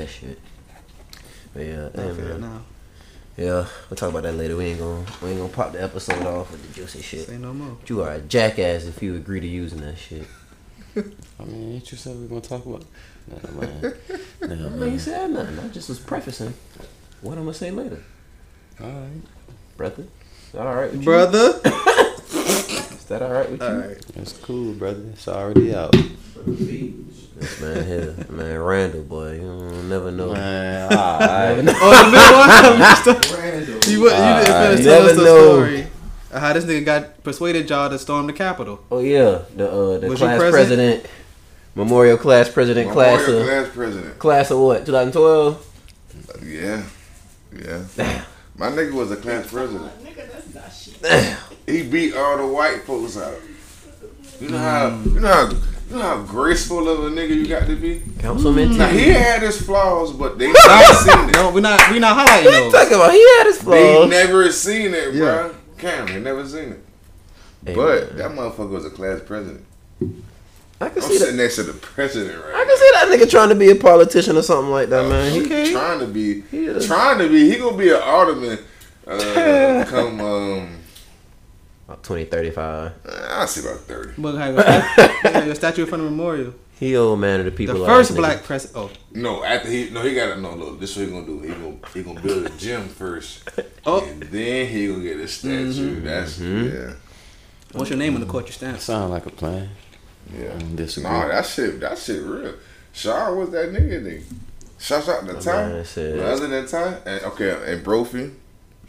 that shit. But yeah, hey, man. now. Yeah, we'll talk about that later. We ain't gonna we ain't gonna pop the episode off with the juicy shit. Say no more. You are a jackass if you agree to using that shit. I mean, ain't you said we gonna talk about? Nah, man. Nah, I ain't man. said nothing. I just was prefacing what I'm gonna say later, All right. brother. All right with you? Brother. Is that all right with you? Alright. It's cool, brother. It's already out. This man here, man, Randall, boy, you don't never know. Man, alright. Oh, the middle? Randall. you, would- you Alright. didn't finish You us never the know. story. Uh, How this nigga got persuaded y'all to storm the Capitol. Oh yeah, the uh, the Was class present? president, memorial class president, class Memorial of class president. class of what? 2012. Yeah, yeah. My nigga was a class president. Nigga, that's not shit. Damn. He beat all the white folks out. You know how you know how you know how graceful of a nigga you got to be. Councilman. Now he had his flaws, but they never seen it. No, we're not we not highlighting What you talking about? He had his flaws. They never seen it, Yeah. bro. Cam, they never seen it. Hey, But man. that motherfucker was a class president. I can I'm see sitting that. next to the president right I can see that nigga trying to be a politician or something like that, now. man. He, Okay. Trying to be, He trying to be. He gonna be an alderman. Uh, come, um, about 20, 35. Uh, I see about thirty. But have a statue, have a statue in front of memorial. He old man of the people. The people. first ass nigga. black president. Oh, No, after he no, he got to no look. This is what he gonna do. He gonna he gonna build a gym first, Oh. and then he gonna get a statue. Mm-hmm. That's mm-hmm. yeah, what's your name on the court you stand? Sound like a plan. yeah. I disagree. Nah, that shit, that shit real. Shaw was that nigga nigga. Shout out to My Ty. man said- Other than Ty, and okay, and Brophy,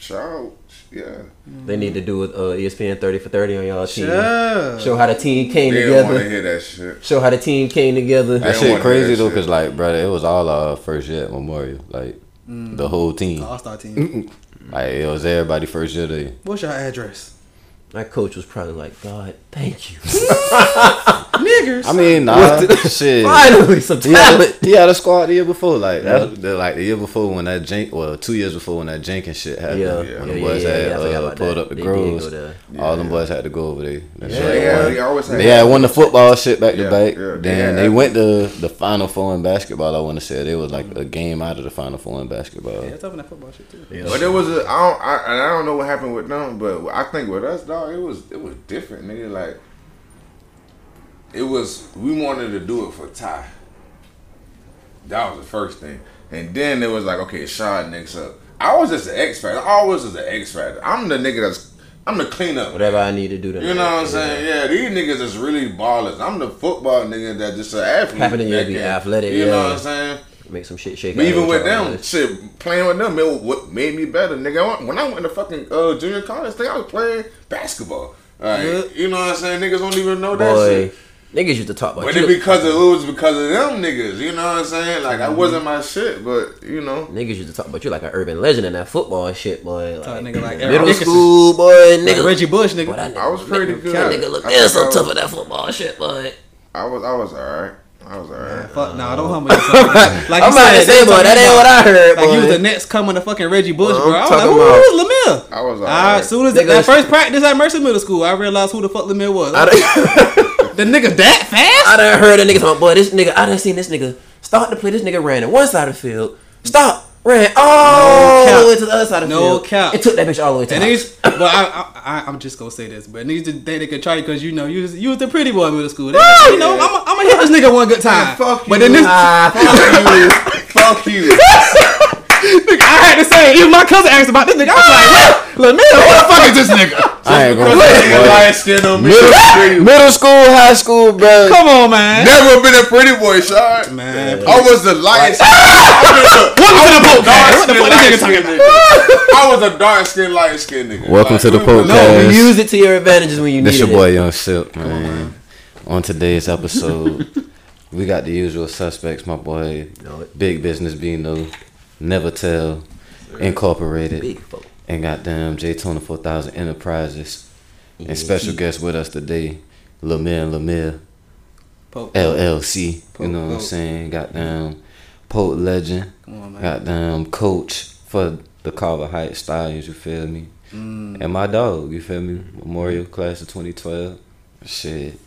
Shaw, yeah. They need to do with uh, ESPN 30 for 30 on y'all team. Sure. Show how the team came They don't want to together. hear that shit. Show how the team came together. That shit crazy though, shit. cause like, brother, it was all our first year at Memorial, like the whole team. All star team. Like it was everybody first year day. What's your address? My coach was probably like, God, thank you. Niggers. I mean, nah, shit. Finally, some He had, talent. he had a squad the year before, like that's the, like the year before when that Jen, well, two years before when that Jenkins shit happened. Yeah, when yeah, the yeah, boys yeah, had yeah, I uh, pulled that. up the They groves. go. All them boys had to go over there. That's Yeah, right. Yeah, he always had. They had won the football shit back to back. yeah, then had- they went to the Final Four in basketball. I want to say they was like a game out of the Final Four in basketball. Yeah, it's up in that football shit too. Yeah. But there was a I don't I, and I don't know what happened with them, but I think with us, dog, it was it was different, nigga. Like it was we wanted to do it for Ty. That was the first thing, and then it was like, okay, Shaw next up. I was just an X factor. I always was an X factor. I'm the nigga that's I'm the cleanup. Whatever I need to do to You know what I'm saying? Yeah, these niggas is really ballers. I'm the football nigga that just an athlete. Happening to be athletic, You know what I'm saying? Make some shit shake. But even with them, shit, playing with them, it what made me better, nigga. When I went to fucking uh, junior college thing, I was playing basketball. Like, Yeah. You know what I'm saying? Niggas don't even know that boy, shit. niggas used to talk about But you. it because of, it was because of them niggas. You know what I'm saying? Like, I wasn't my shit, but, you know. Niggas used to talk about you like an urban legend in that football shit, boy. Like, Talk nigga like middle Dickerson. school, boy, Like nigga. Reggie Bush, nigga. that nigga I was pretty look- good. That nigga look I man, think so I was- tough at that football shit, boy. I was, I was alright. I was alright. Fuck, nah, uh, don't humble yourself. Like I'm you about to said, say, they boy, that ain't what I heard, Like boy. you was the next coming to fucking Reggie Bush, Well, bro. I'm I was like, talking who about- was LaMir? I was All alright. right, as soon as Nigga that first practice at Mercer Middle School, I realized who the fuck LaMir was. I the nigga that fast? I done heard a nigga talking, boy, this nigga, I done seen this nigga start to play. This nigga ran to one side of the field, stop, ran all cap. the way to the other side of the No field. cap. It took that bitch all the way to And the niggas, but I, I, I, I'm just gonna say this, but niggas think they could try because you know you was, you was the pretty boy in middle school. They, you know, I'm, I'm gonna hit this nigga one good time. fuck But you. then this, Ah, Fuck you. nigga, I had to say, even my cousin asked about this nigga. I was like, what? LaMir, who the fuck is this nigga? I ain't gonna Nigga boy. lion skin on me. Middle, middle school, high school, bro. Come on, man. Never been a pretty boy, Sean. Man, I was the light. welcome to the dark podcast. What the fuck this nigga talking about? I was a dark skin, light skin nigga. Welcome to the we was- podcast. No, use it to your advantages when you need it. This your boy Young Silk, man. On today's episode, we got the usual suspects. My boy, Big Business Bino, Never Tell, Incorporated, Big folk. and goddamn J Tona 4000 Enterprises. And special Yeah. guest with us today, Lamir and Lamir, Pope. LLC. Pope, You know what I'm Pope. saying? Goddamn Poet Legend, Come on, man. goddamn Coach for the Carver Heights Stallions, you feel me? Mm. And my dog, you feel me? Memorial class of 2012. Shit.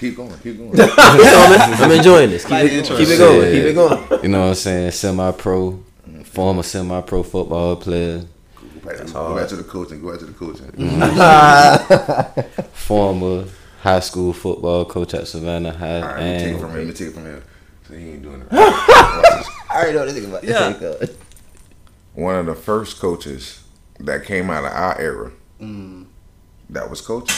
Keep going, keep going. I'm enjoying this. Keep Like it, keep it going. Keep it going. You know what I'm saying? Semi pro, former semi pro football player, Go back, go back to the coaching. Go back to the coaching. Mm-hmm. former high school football coach at Savannah High, All right, let me take it from and here. Let me take it from here. So he ain't doing it. Watch this. I already know this about Yeah. Uh, One of the first coaches that came out of our era mm. that was coaching.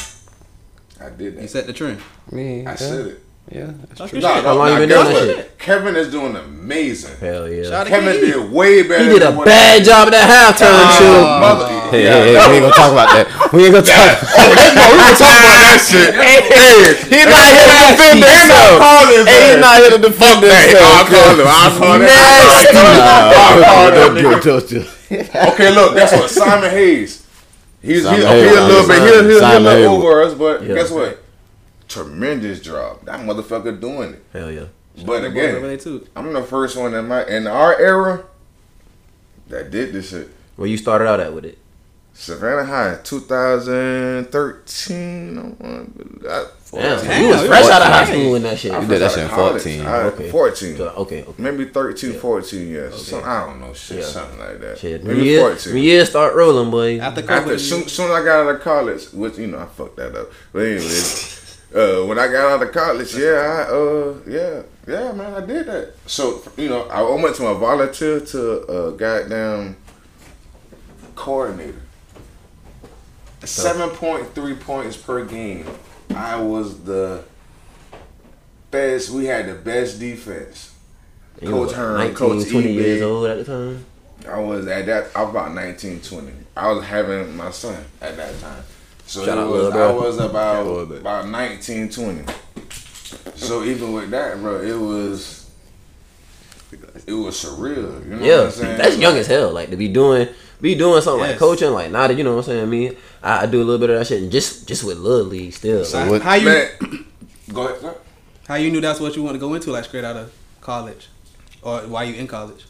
I did that. You set the trend. me. I yeah, said it. Yeah, that's Okay. true. No, Shit. How no, long you been doing that shit? Kevin is doing amazing. Hell yeah. Shout out to Kevin KD. did way better. He did a than what bad job at that halftime oh, show. Mother, Hey, yeah, hey, hey, we ain't gonna talk about that. We ain't gonna talk. Oh, we were talking about that shit. Hey, He's not here to defend himself. calling Hey, he's not here to defend Hey, I'll himself. call him. I'll call him. Nasty. I'll call Don't him. do it, don't do it. Okay, look, guess what? Simon Hayes. He's, Simon he's, Hayes, he's a little bit, he's, he's a Simon little bit Hayes. over us, but Yeah. guess what? Tremendous job. That motherfucker doing it. Hell yeah. But That boy over again, too. I'm the first one in my in our era that did this shit. Where you started out at with it? Savannah High, 2013. I want- I- Damn, Damn, you was fresh was out of high school in that shit. I You did that shit in started 14. I- Okay. 14. So, okay, okay. Maybe 13, 14 years. Some, I don't know, shit, Yeah. something like that. Shit, when Maybe years, 14. when years start rolling, boy. After After COVID, soon, soon as I got out of college, which you know I fucked that up. But anyways, uh, when I got out of college, yeah, I uh, yeah, yeah, man, I did that. So you know, I went to a volunteer to a goddamn coordinator. Seven point three points per game. I was the best. We had the best defense. You Coach Hearn, 19, Coach 20 E. years old at the time. I was at that. I was about 19, 20. I was having my son at that time. So Shout it out, was, little I was about Little about 19, 20. So even with that, bro, it was it was surreal. You know what Yeah, I'm saying? that's young as hell. Like to be doing, be doing something like coaching. Like now that you know what I'm saying. Me, I, I do a little bit of that shit, and just just with little league still. So Like, what- how you Man, go ahead. Sir. how you knew that's what you want to go into like straight out of college, or why you in college?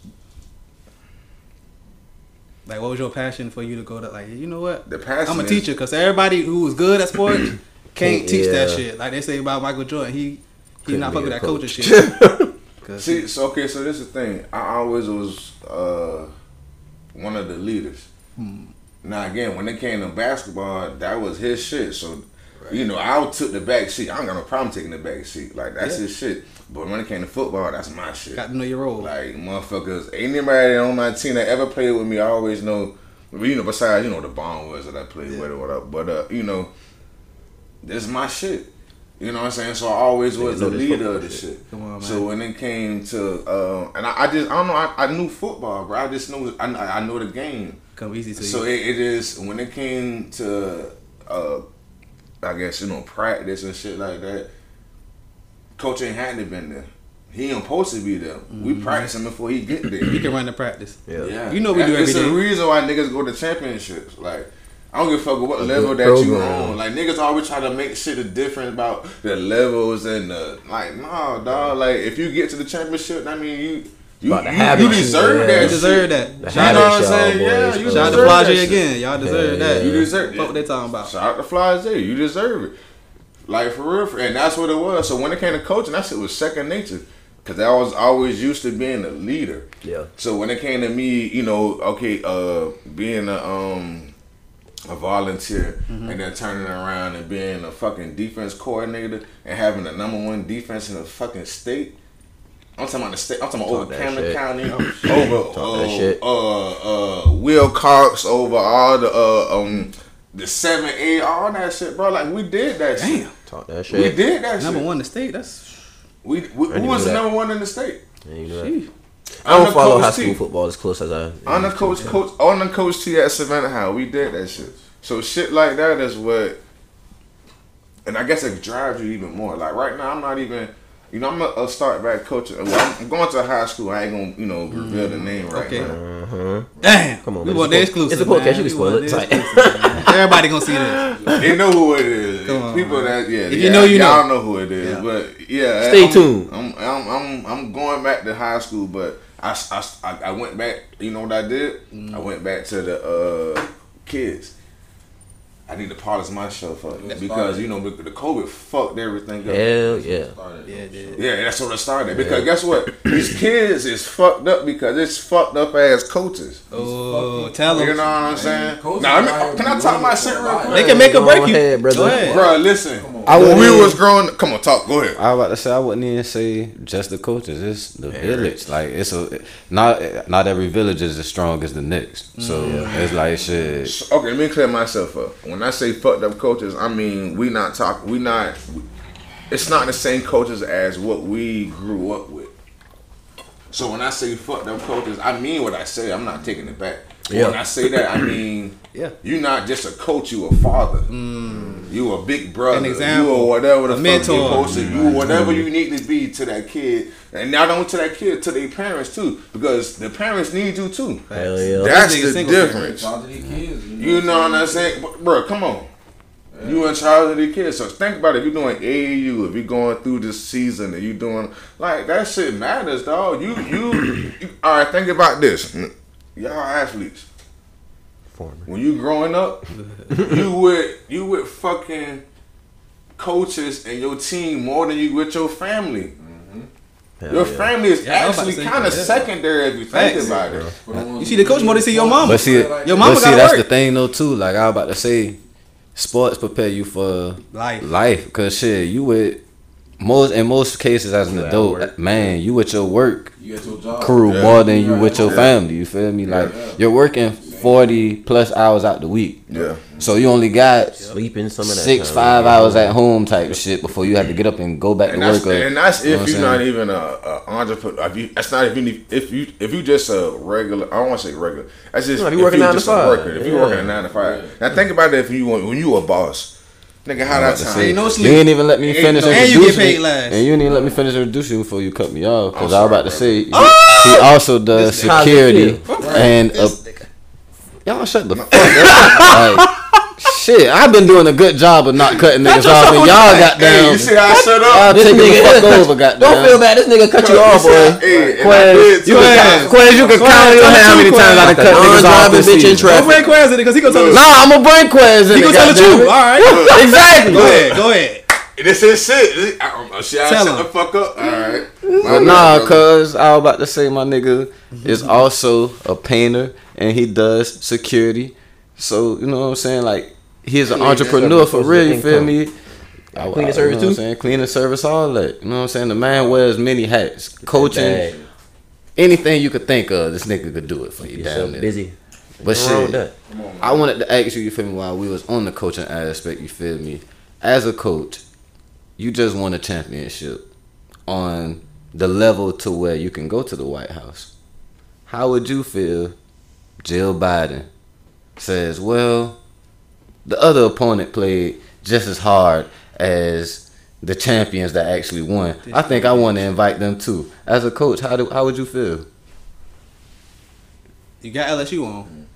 Like, what was your passion for you to go to? Like, you know what? The passion. I'm a teacher because everybody who was good at sports can't teach that shit. Like they say about Michael Jordan, he he Couldn't not be fuck with that coaching coach. shit. 'Cause See, so okay, so this is the thing. I always was uh, one of the leaders. Now again, when it came to basketball, that was his shit. So you know, I took the back seat. I don't got no problem taking the back seat. Like that's Yeah. his shit. But when it came to football, that's my shit. got to know your role. Like motherfuckers, anybody on my team that ever played with me, I always know. You know, besides you know the bomb was that I played with or whatever. But uh, you know, this is my shit. You know what I'm saying? So I always was the leader of the shit. shit. Come on, So when it came to, uh, and I, I just I don't know, I, I knew football, bro. I just knew I, I know the game. Come easy to So you. it, it is when it came to, uh, I guess you know practice and shit like that. Coach ain't hadn't been there. He ain't supposed to be there. We mm-hmm. practice him before he get there. he can run the practice. yeah. Yeah, You know we do It's every the reason why niggas go to championships. Like, I don't give a fuck what A level good that you program. on. Like, niggas always try to make shit a difference about the levels and the like. Nah, dog. Like, if you get to the championship, I mean, you you About the you, habit you shit, deserve yeah. that. You deserve that. The Shout You know what I'm saying? boys, Yeah, bro. you Shout out to deserve that Flau'jae again. Y'all deserve Yeah, that. yeah. You deserve Fuck what they talking about. Shout out to Flau'jae. You deserve it. Like for real, and that's what it was. So when it came to coaching, that shit was second nature. Cause I was always used to being a leader. Yeah. So when it came to me, you know, okay, uh, being a um a volunteer Mm-hmm. and then turning around and being a fucking defense coordinator and having the number one defense in the fucking state. I'm talking about the state. I'm talking about Talk over shit. County, over uh, uh, uh, Will Cox, over all the uh, um the seven A, all that shit, bro. Like we did that shit. Damn. Talk that shit. We did that shit. Number shit. one in the state. That's We, we who was the number one in the state? Yeah, you know that. sheesh. I don't Under follow Coach high T. school football as close as I. On the coach, coach, on the coach T at Savannah High, we did that shit. So shit like that is what, and I guess it drives you even more. Like right now, I'm not even, you know, I'm a, a start back coach. Well, I'm, I'm going to high school. I ain't gonna, you know, reveal the name right Okay. now. Uh-huh. Damn. Come on, we man. want It's the exclusive. it's a podcast, you can spoil it. It's like- Everybody gonna see this. They know who it is. Come on, People man. that yeah, If you know, you know. y'all know. know who it is. Yeah. But yeah, Stay I'm, tuned. I'm, I'm I'm I'm going back to high school, but I, I, I- I went back. You know what I did? Mm. I went back to the uh, kids. I need to polish my myself up Yeah, because you know the the COVID fucked everything up. Hell yeah. Started. Yeah. Yeah, that's what it started. Because guess what? These kids is fucked up because it's fucked up as coaches. Oh, tell them. You know what I'm saying? coaches Now, I mean, can I talk my shit for real quick? They can make or break you. ahead, brother. Go ahead. Bro, listen. I When we was growing, come on, talk. Go ahead. I was about to say I wouldn't even say just the coaches. It's the village. Like it's a not not every village is as strong as the next. So mm. it's like shit. Okay, let me clear myself up. When I say fucked up coaches, I mean we not talk. We not. It's not the same coaches as what we grew up with. So when I say fucked up coaches, I mean what I say. I'm not taking it back. Yeah. When I say that, I mean Yeah. you're not just a coach. You a father. Mm. You a big brother. An example. You or whatever the A fuck mentor. you supposed to. You whatever you need to be to that kid, and not only to that kid, to their parents too, because the parents need you too. Hell yeah. That's Niggas the difference. Talk to these kids. You know what I'm saying, bro? Come on, you in charge of the kids. So think about it. If you're doing AAU, if you're going through this season, and you doing like that shit matters, dog. You you, you all right? Think about this, y'all athletes. Former. When you growing up, you with you with fucking coaches and your team more than you with your family. Hell Your yeah. family is Yeah, I was about actually kind of secondary if you think Facts. about it. You see the coach more than see your mama. But see, Your mama but see that's work. the thing though too. Like I was about to say, sports prepare you for Life. life. Cause shit, you with most in most cases as an You at adult, man, you with your work You your job. crew Yeah. more than you with your Yeah. family. You feel me? Like Yeah. you're working forty plus hours out the week, Yeah. so you only got Sleeping some of that six time. five hours at home type shit before you have to get up and go back And to work. or- and that's you if you're not even a, a entrepreneur. If you, that's not even if you if you just a regular. I don't want to say regular. That's just No, if if you working you nine to just a five. worker. If you Yeah. working a nine to five. Now think about it. If you when you a boss, nigga, how I'm that about time? say, Ain't no you ain't even let me Ain't finish no- And you get introducing paid you- last. And you didn't even let me finish introducing you before you cut me off. Because I'm I was about to sorry, say, he, he also does This security and uh, y'all shut the fuck up. Like, shit, I've been doing a good job of not cutting niggas off, and y'all got Hey, down. you see how I shut Y'all up? This taking the nigga- fuck over, goddamn. Don't feel bad. This nigga cut you off, You boy. Hey, Quez, you can count, Quez, you can count on your hand how many times I done cut niggas off this bitch in season. traffic. Don't bring Quez in it because he gonna tell the truth. Nah, I'm gonna bring Quez in He gonna tell the truth. All right. Exactly. Go ahead. Go ahead. This is shit. This- I, I, shit, I Tell shut him. the fuck up. All right. But nah, cause I was about to say my nigga is also a painter and he does security. So you know what I'm saying? Like he's an entrepreneur for real. You feel me? I- Cleaning I- service you know what too? I'm saying? Cleaning service, all that. You know what I'm saying? The man wears many hats. Coaching, anything you could think of, this nigga could do it for you. You're Damn so busy. But What's wrong with shit. I wanted to ask you, you feel me, while we was on the coaching aspect, you feel me? As a coach, you just won a championship on the level to where you can go to the White House. How would you feel Jill Biden says, well, the other opponent played just as hard as the champions that actually won. I think I want to invite them too. As a coach, how do how would you feel? You got LSU on.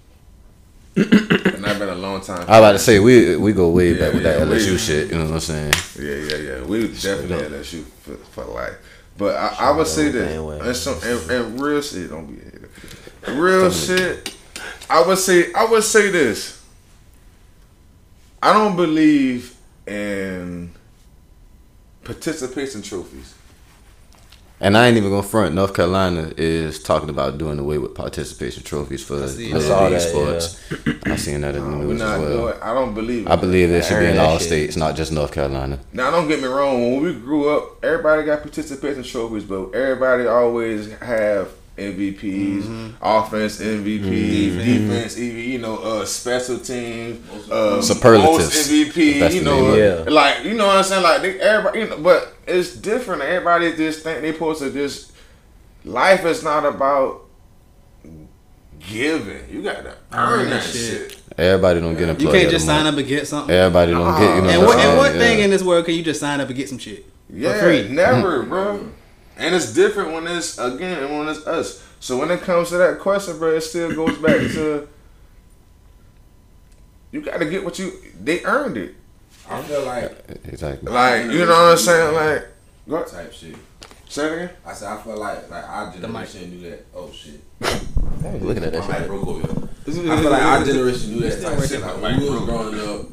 Mm. And I've been a long time. I was about to say we we go way Yeah, back with yeah, that LSU we- shit. You know what I'm saying? Yeah, yeah, yeah. We definitely had that shoot for, for life. But I, I would say that and, some, and, and real shit, don't be a hater. Real shit. I would say, I would say this. I don't believe in participation trophies. And I ain't even gonna front. North Carolina is talking about doing away with participation trophies for see Little that. Saw League that, sports. I seen that in the We're news as well. doing. I don't believe. I believe it should be in all shit. states, not just North Carolina. Now, don't get me wrong. When we grew up, everybody got participation trophies, but everybody always have MVPs, offense MVP, defense, EV, you know, uh, special teams, uh, Superlatives, most MVP, you know, name of uh, like you know what I'm saying, like they, everybody, you know, but it's different. Everybody just think they supposed to just. Life is not about giving. You gotta earn that shit. shit. Everybody don't get employed. You can't just sign moment. up and get something. Everybody don't get. You know And what what, and what saying? thing in this world can you just sign up and get some shit? Yeah, free. never, bro. And it's different when it's again when it's us. So when it comes to that question, bro, it still goes back to you got to get what you they earned it. I feel like Exactly. Like you know what I'm saying? Like go type shit. say it again. I said I feel like like our generation do that. Oh shit. I was looking at that My mic shit. broke over. here. I feel like our generation do that type shit. Like when we was growing up,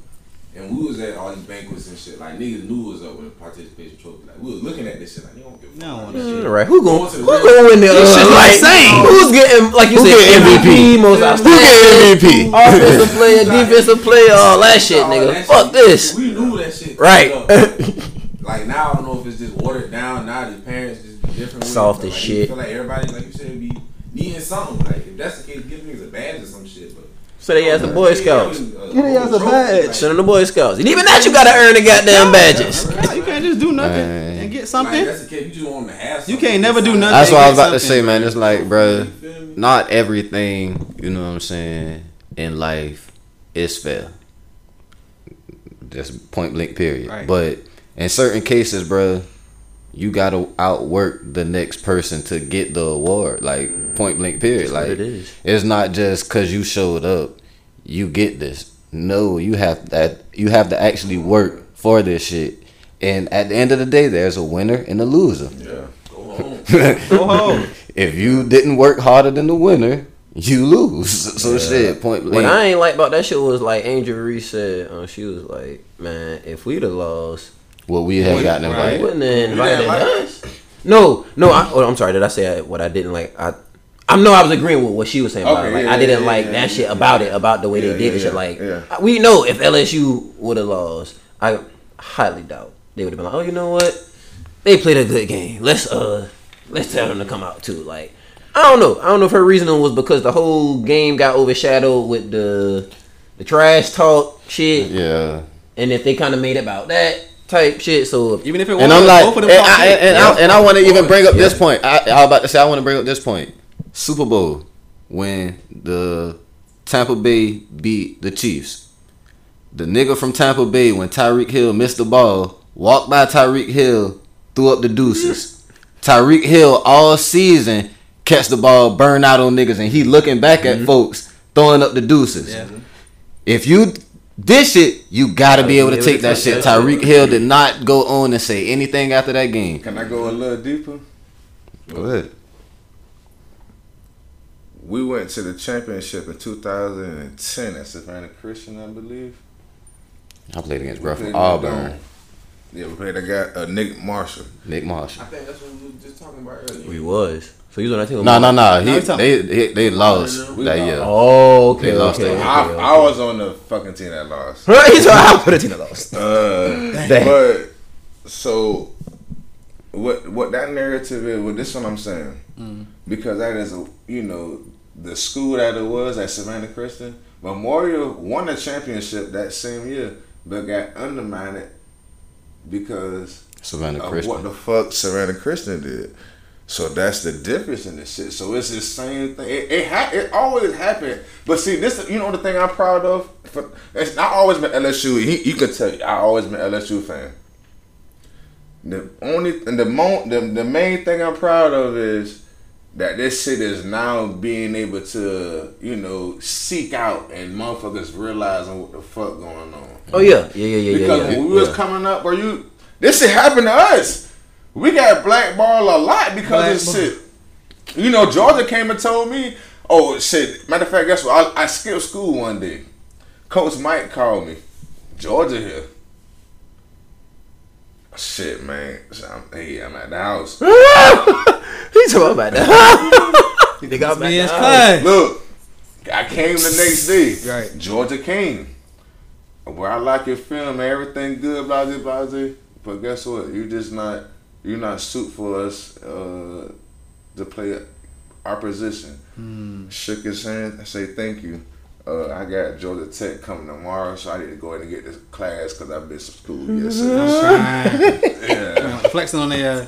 And we was at all these banquets and shit. Like niggas knew it was up with a participation trophy. Like we was looking at this shit. Like you don't give a fuck. They don't about this shit. shit. Who going Going to who the going to win the This shit like, insane. Who's getting like you Who said getting MVP, MVP? most Who outstanding, get MVP? offensive player, defensive player, all that shit, All nigga. that Fuck shit, this. We knew that shit. Right. like now, I don't know if it's just watered down. Now the parents just be different. Soft as like, shit. Feel like everybody, like you said, be needing something. Like if that's the case, give niggas a badge or some shit. But So they asked the Boy Scouts. Yeah, they asked a badge. Send them the Boy Scouts. And even that, you gotta earn the goddamn badges. You can't just do nothing Man. and get Like, something. that's the case. You just want to have. You can't never do nothing. That's what I was get about to say, man. It's like, bro, You feel me? not everything, you know what I'm saying, in life is fair. Just point blank period. Right. But in certain cases, bro, you gotta outwork the next person to get the award. Like point blank period. That's what like it is. it's not just cause you showed up, you get this. No, you have that you have to actually work for this shit. And at the end of the day, there's a winner and a loser. Yeah. Go home. Go home. if you didn't work harder than the winner, you lose. So shit, point blank. What blank. I ain't like about that shit was like Angel Reese said. Uh, she was like, "Man, if we'd have lost, Well, we have gotten they invited. wouldn't have invited didn't us." No, no. I, oh, I'm sorry. Did I say what I didn't like? I, I know I was agreeing with what she was saying about it. Like yeah, I didn't yeah, like yeah, that yeah, shit yeah. about it, about the way Yeah, they did yeah, it. Shit yeah, like yeah. we know if LSU would have lost, I highly doubt they would have been like, "Oh, you know what? They played a good game. Let's uh, let's tell them to come out too." Like I don't know. I don't know if her reasoning was because the whole game got overshadowed with the the trash talk shit, Yeah. and if they kind of made about that type shit. So Even if it was And I'm like, both of and, them talk I, shit. and, I, and I want to even bring up this point. I, I was about to say I want to bring up this point. Super Bowl when the Tampa Bay beat the Chiefs. The nigga from Tampa Bay when Tyreek Hill missed the ball, walked by Tyreek Hill, threw up the deuces. Tyreek Hill all season catch the ball, burn out on niggas, and he looking back at mm-hmm. folks throwing up the deuces. Yeah. If you dish it, you gotta be able to take that shit. Tyreek Hill did not go on and say anything after that game. Can I go a little deeper? Go ahead. We went to the championship in 2010 at Savannah Christian, I believe. I played against bro Played from Auburn. Yeah, we played a guy, uh, Nick Marshall. Nick Marshall. I think that's what we were just talking about earlier. we was, so you was on that team. with No, no, no. No, He, they, they they lost that year. Oh, okay, They lost okay, that. okay, I, okay. I was on the fucking team that lost. He's I put a team that lost. Uh, Damn. but so what what that narrative is? Well, this is what I'm saying because that is a you know the school that it was at Savannah Christian Memorial won the championship that same year, but got undermined because Savannah of Christian. what the fuck Savannah Christian did. So that's the difference in this shit. So it's the same thing. It it, ha- it always happened. But see, this you know the thing I'm proud of. For, it's not always been LSU. He, you can tell you, I always been LSU fan. The only and the mo- the the main thing I'm proud of is that this shit is now being able to you know seek out and motherfuckers realizing what the fuck going on. Oh yeah, yeah, yeah, yeah, Because yeah. yeah, when we was yeah. coming up, where you this shit happened to us. We got blackballed a lot because of this shit. You know, Georgia came and told me, "Oh shit." Matter of fact, guess what? I, I skipped school one day. Coach Mike called me. Georgia here. Shit, man. So I'm, hey, I'm at the house. He's talking about that. you think I'm back Yes, now? class. Look, I came the next day. Right. Georgia came. Where I like your film, and everything good, blah blah blah. blah. But guess what? You just not you're not suit for us uh, to play our position. Shook his hand and say thank you. Uh, I got Georgia Tech coming tomorrow, so I need to go ahead and get this class because I've been to school yesterday. yeah. Flexing on the. Uh,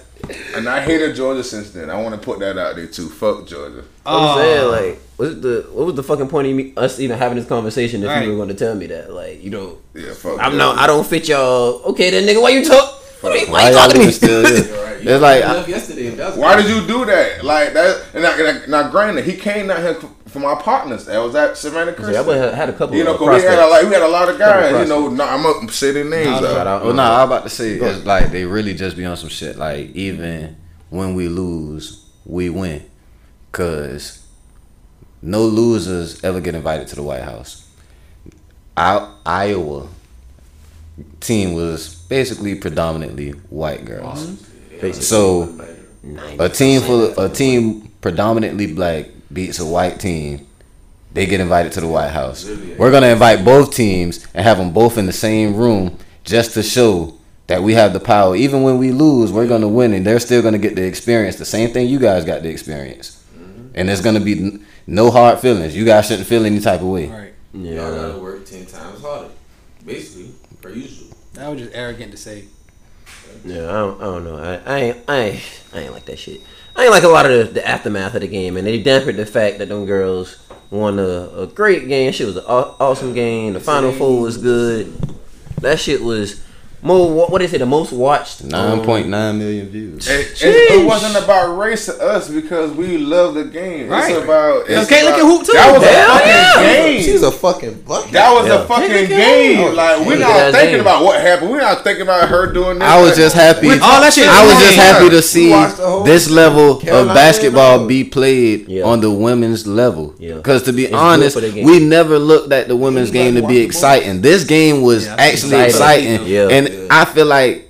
And I hated Georgia since then. I want to put that out there too. Fuck Georgia. I'm oh, saying like, was it the what was the fucking point of me, us even having this conversation if Right. you were going to tell me that like you know Yeah, fuck. I'm Georgia. not I don't fit y'all. Okay, then nigga, why you talk? Why, Why why you y'all talking even still here? Right. It's like left yesterday. If that's Why did you do that? Like that? And now, and now, now granted, he came down here for my partners. That was at Savannah I Christian. would've had a couple. You know, of cause we had a, prospects. like we had a lot of guys. You prospects. know, no, I'm up city names No, no. Well, no, I'm about to say it's like they really just be on some shit. Like even when we lose, we win, cause no losers ever get invited to the White House. I, Iowa team was basically predominantly white girls. Basically. So a team full of, a team predominantly black beats a white team. They get invited to the White House. We're gonna invite both teams and have them both in the same room just to show that we have the power. Even when we lose, we're gonna win, and they're still gonna get the experience. The same thing you guys got the experience, mm-hmm. and there's gonna be no hard feelings. You guys shouldn't feel any type of way. Right. Y'all Yeah. gotta work ten times harder, basically, per usual. That was just arrogant to say. Yeah, I don't, I don't know. I, I ain't, I ain't, I ain't like that shit. I ain't like a lot of the, the aftermath of the game, and they dampened the fact that them girls won a, a great game. Shit was an aw- awesome game. The final four was good. That shit was more. What, what they? The most watched. Nine um, point nine million views. It, it, it wasn't about race to us because we love the game. Right. It's about. Cause It's Caitlin about, can hoop too. That was Hell a fucking yeah. game. She's a fucking bucket. that was Yeah. a fucking Caitlin game. hoop. Like we're not thinking game. about what happened. We're not thinking about her doing this. I was Like, just happy. With all that shit I was just happy to see watched the whole this level of basketball be played Yeah. on the women's level. Yeah. Because to be good honest, for the game. we never looked at the women's game to be exciting. This game was actually exciting. exciting, Yeah. and Yeah. I feel like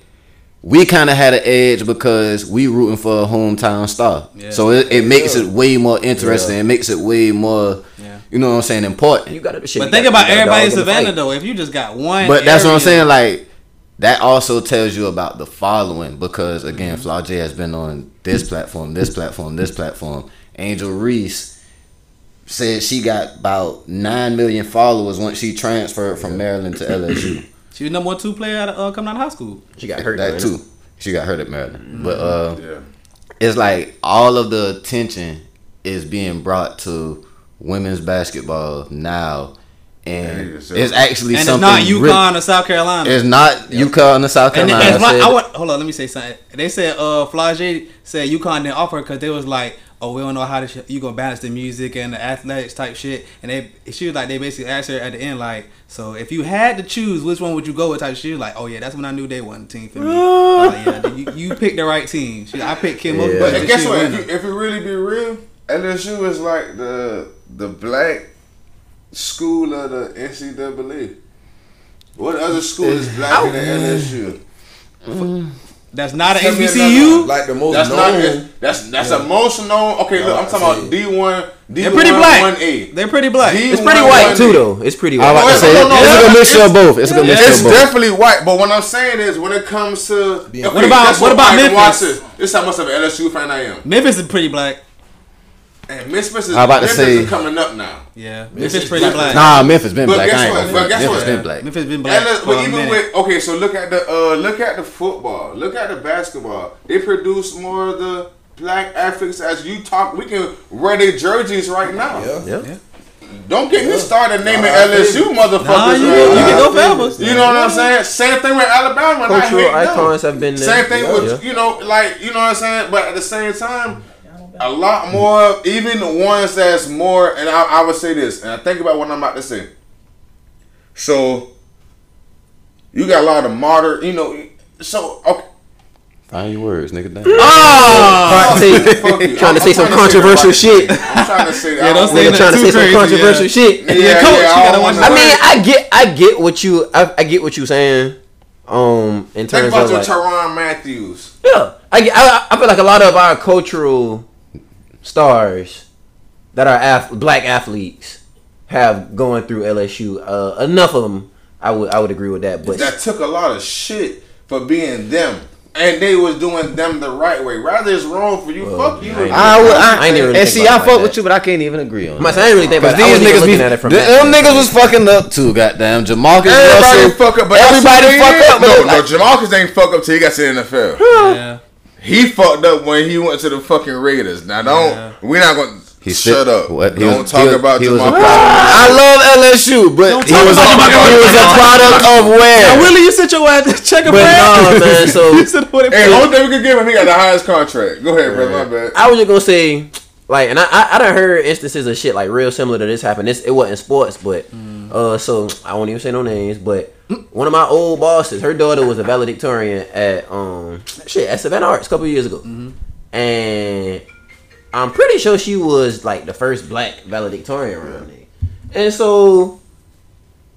we kind of had an edge because we rooting for a hometown star. Yeah. So it, it makes Yeah. it way more interesting. Yeah. It makes it way more, you know what I'm saying, important. You got to. But think about everybody in Savannah though. If you just got one, But that's what I'm saying. Like that also tells you about the following because again, mm-hmm. Flau'jae has been on this platform, this platform, this platform. Angel Reese said she got about nine million followers once she transferred from Maryland to LSU. She was number one two player out of, uh, coming out of high school. She got hurt. that though, too. She got hurt at Maryland, but uh, Yeah. it's like all of the attention is being brought to women's basketball now, and Yeah, it's actually And it's not UConn really- or South Carolina. it's not UConn or South Carolina. and Fly- said- I want, hold on, let me say something. They said uh Flau'jae said UConn didn't offer because they was like, oh, we don't know how to sh- you gonna balance the music and the athletics type shit. And they she was like, they basically asked her at the end like, so if you had to choose, which one would you go with? Type. She was like, oh yeah, that's when I knew they wasn't the team for me. I like, yeah, you, you picked the right team. She, I picked Kim. Yeah. But but and guess what? If you, if you really be real, LSU is like the the black school of the NCAA. What other school is mm. blacker than LSU? Oh. Mm. That's not an Tell HBCU. Like the most That's known. not it's- that's that's a most known. Okay, look, I'm oh, talking about. D one, D They're pretty black. one A. They're pretty black. D- It's pretty white one too, though. It's pretty white. was about to say No, no, it's a good mixture of both. It's a good mixture It's of both. definitely white, but what I'm saying is, when it comes to okay, What about- guess what about I can watch Memphis? This. this is how much of an LSU fan I am. Memphis is pretty black. And Memphis is, I'm about to Memphis say- is coming up now. Yeah, This Memphis is pretty black. black. Nah, Memphis been But black. guess I ain't what? gonna But guess Memphis what? been black. Memphis been black. Look, but even with okay, so look at the uh, look at the football, look at the basketball. They produce more of the black athletes as you talk. We can wear their jerseys right now. Yeah. Yeah. Don't get me started naming Nah, LSU motherfuckers. Nah, you, right you can go forever. You know what I'm saying? Same thing with Alabama. and I Cultural hate them. icons have been there. Same thing Yeah, with yeah. you know, like you know what I'm saying. But at the same time, a lot more, even the ones that's more. And I, I would say this, and I think about what I'm about to say. So you got a lot of modern, you know. So okay, Find your words, nigga. Damn. Trying to say- fuck you. trying to I'm- say I'm some trying to say controversial shit. I'm trying to say that. Yeah, I don't say Nigga that trying to too say some controversial yeah. shit. Yeah, Yeah, coach, yeah, I gotta don't watch wanna- I mean, I get, I get what you, I, I get what you saying. Um, in Think terms about of your like, Tyrann Mathieu. yeah, I, get- I, I feel like a lot of our cultural stars that are ath- black athletes have going through LSU. Uh, enough of them, I would, I would agree with that. But that took a lot of shit for being them. And they was doing them the right way. Rather it's wrong for you. Well, fuck you. I I, would, I, I ain't even and think see, about I it fuck like with that. you, but I can't even agree on My, that. I didn't really think about it. These niggas be, at it from them niggas was fucking up too. Goddamn, Jamarcus Everybody Russell. fuck up, but everybody fuck up. but No, they no, like- Jamarcus ain't fuck up till he got to the NFL. Yeah. He fucked up when he went to the fucking Raiders. Now don't Yeah. we're not gonna He shut said- up. what? He Don't was- talk he was- about he was a I love LSU, but Don't he was, a, about Jamarcus. he was a product of Now, where. Willie, you sit your ass check a But brand. no, man. So You sit what it Hey, only thing we could give him, he got the highest contract. Go ahead, bro. My bad. I was just gonna say, like, and I I, I done heard instances of shit like real similar to this happen. This it wasn't sports, but mm. Uh, so I won't even say no names. But one of my old bosses, her daughter was a valedictorian at um shit at Savannah Arts a couple years ago, and I'm pretty sure she was like the first black valedictorian around there. And so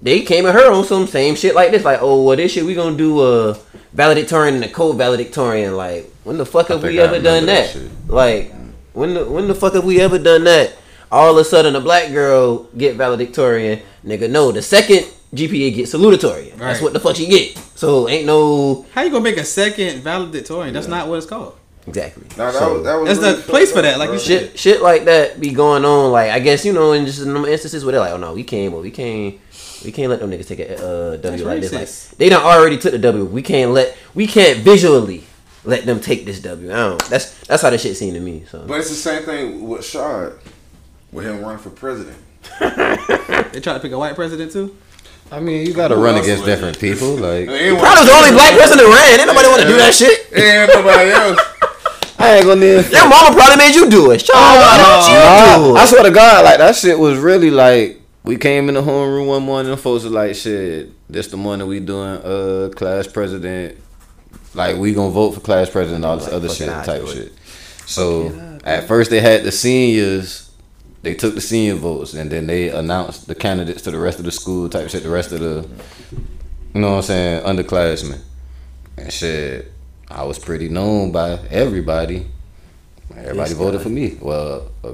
they came at her on some same shit like this. Like, oh, well, this shit we gonna do a valedictorian and a co-valedictorian. Like, when the fuck have we I ever done that? that. Like, when the when the fuck have we ever done that? All of a sudden, a black girl get valedictorian, nigga. No, the second GPA get salutatorian. That's what the fuck you get. So ain't no How you gonna make a second valedictorian? That's not what it's called. exactly. Nah, that So- was, that was That's really the place for that, like you bro. said. shit shit like that be going on. Like I guess you know, in just in them instances where they're like, oh no, we can't, but we can't, we can't let them niggas take a uh, W That's like this. Like they done already took the W. We can't let, we can't visually let them take this W. I don't. That's that's how the shit seemed to me. So But it's the same thing with Shard, with him running for president. They try to pick a white president too. I mean, you gotta Who run else against would it? different people. Like, Ain't probably was the only black person that ran. Ain't nobody want to do that shit. Ain't nobody else. I ain't gonna need. Your mama probably made you do it. Sean, why don't you Nah, do I it? swear to God, like that shit was really like we came in the homeroom one morning and folks was like, "Shit, this the morning we doing uh class president, like we gonna vote for class president, and all this Like, other shit type do shit." So at first they had the seniors, they took the senior votes, and then they announced the candidates to the rest of the school type shit, the rest of the, you know what I'm saying, underclassmen, and shit. I was pretty known by everybody. Everybody Yes, voted God. for me. Well, uh,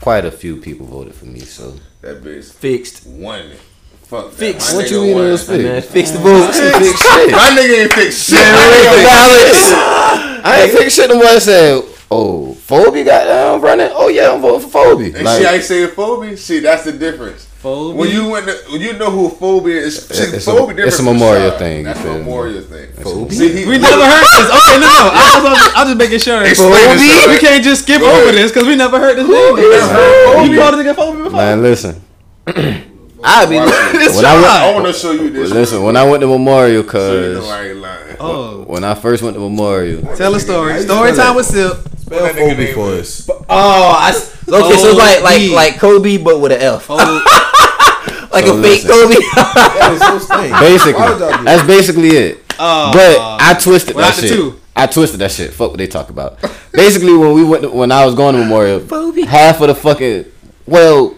quite a few people voted for me. So That bitch Fixed. One. it. Fuck that. Fix. What you mean won. it was Hey, man, fixed? fix the votes. fix shit. My nigga ain't fix shit. I ain't fix shit. The boy said, "Oh, Phoebe got down running. Oh yeah, I'm voting for Phoebe." And Like, she ain't saying phobia. See, that's the difference. Phoebe? When you went, to, when you know who phobia is, see, It's a- phobia different it's a memorial Shard. thing, you That's a memorial thing. Phobia? See, he, We never heard this. Okay, no, no. I was, I'm just making sure. Explain this to We can't just skip Go over ahead. this because we never heard this name. Phobia? You called it nigga Phoebe before? man, listen. I be When I went, I want to show you this. listen, when I went to Memorial, so you know cause I ain't lying. Oh, when I first went to Memorial, tell a story. Story time that? with Sip. Spell that nigga for is? us. Oh, I, s- okay, so it's like like Kobe. like Kobe, but with an F, Oh, like So a fake. Kobe. That is so stank. Why would y'all basically, do that's basically it. oh, But I twisted that shit. two. I twisted that shit. Fuck what they talk about. Basically, when we went, to, when I was going to Memorial, half of the fucking, well,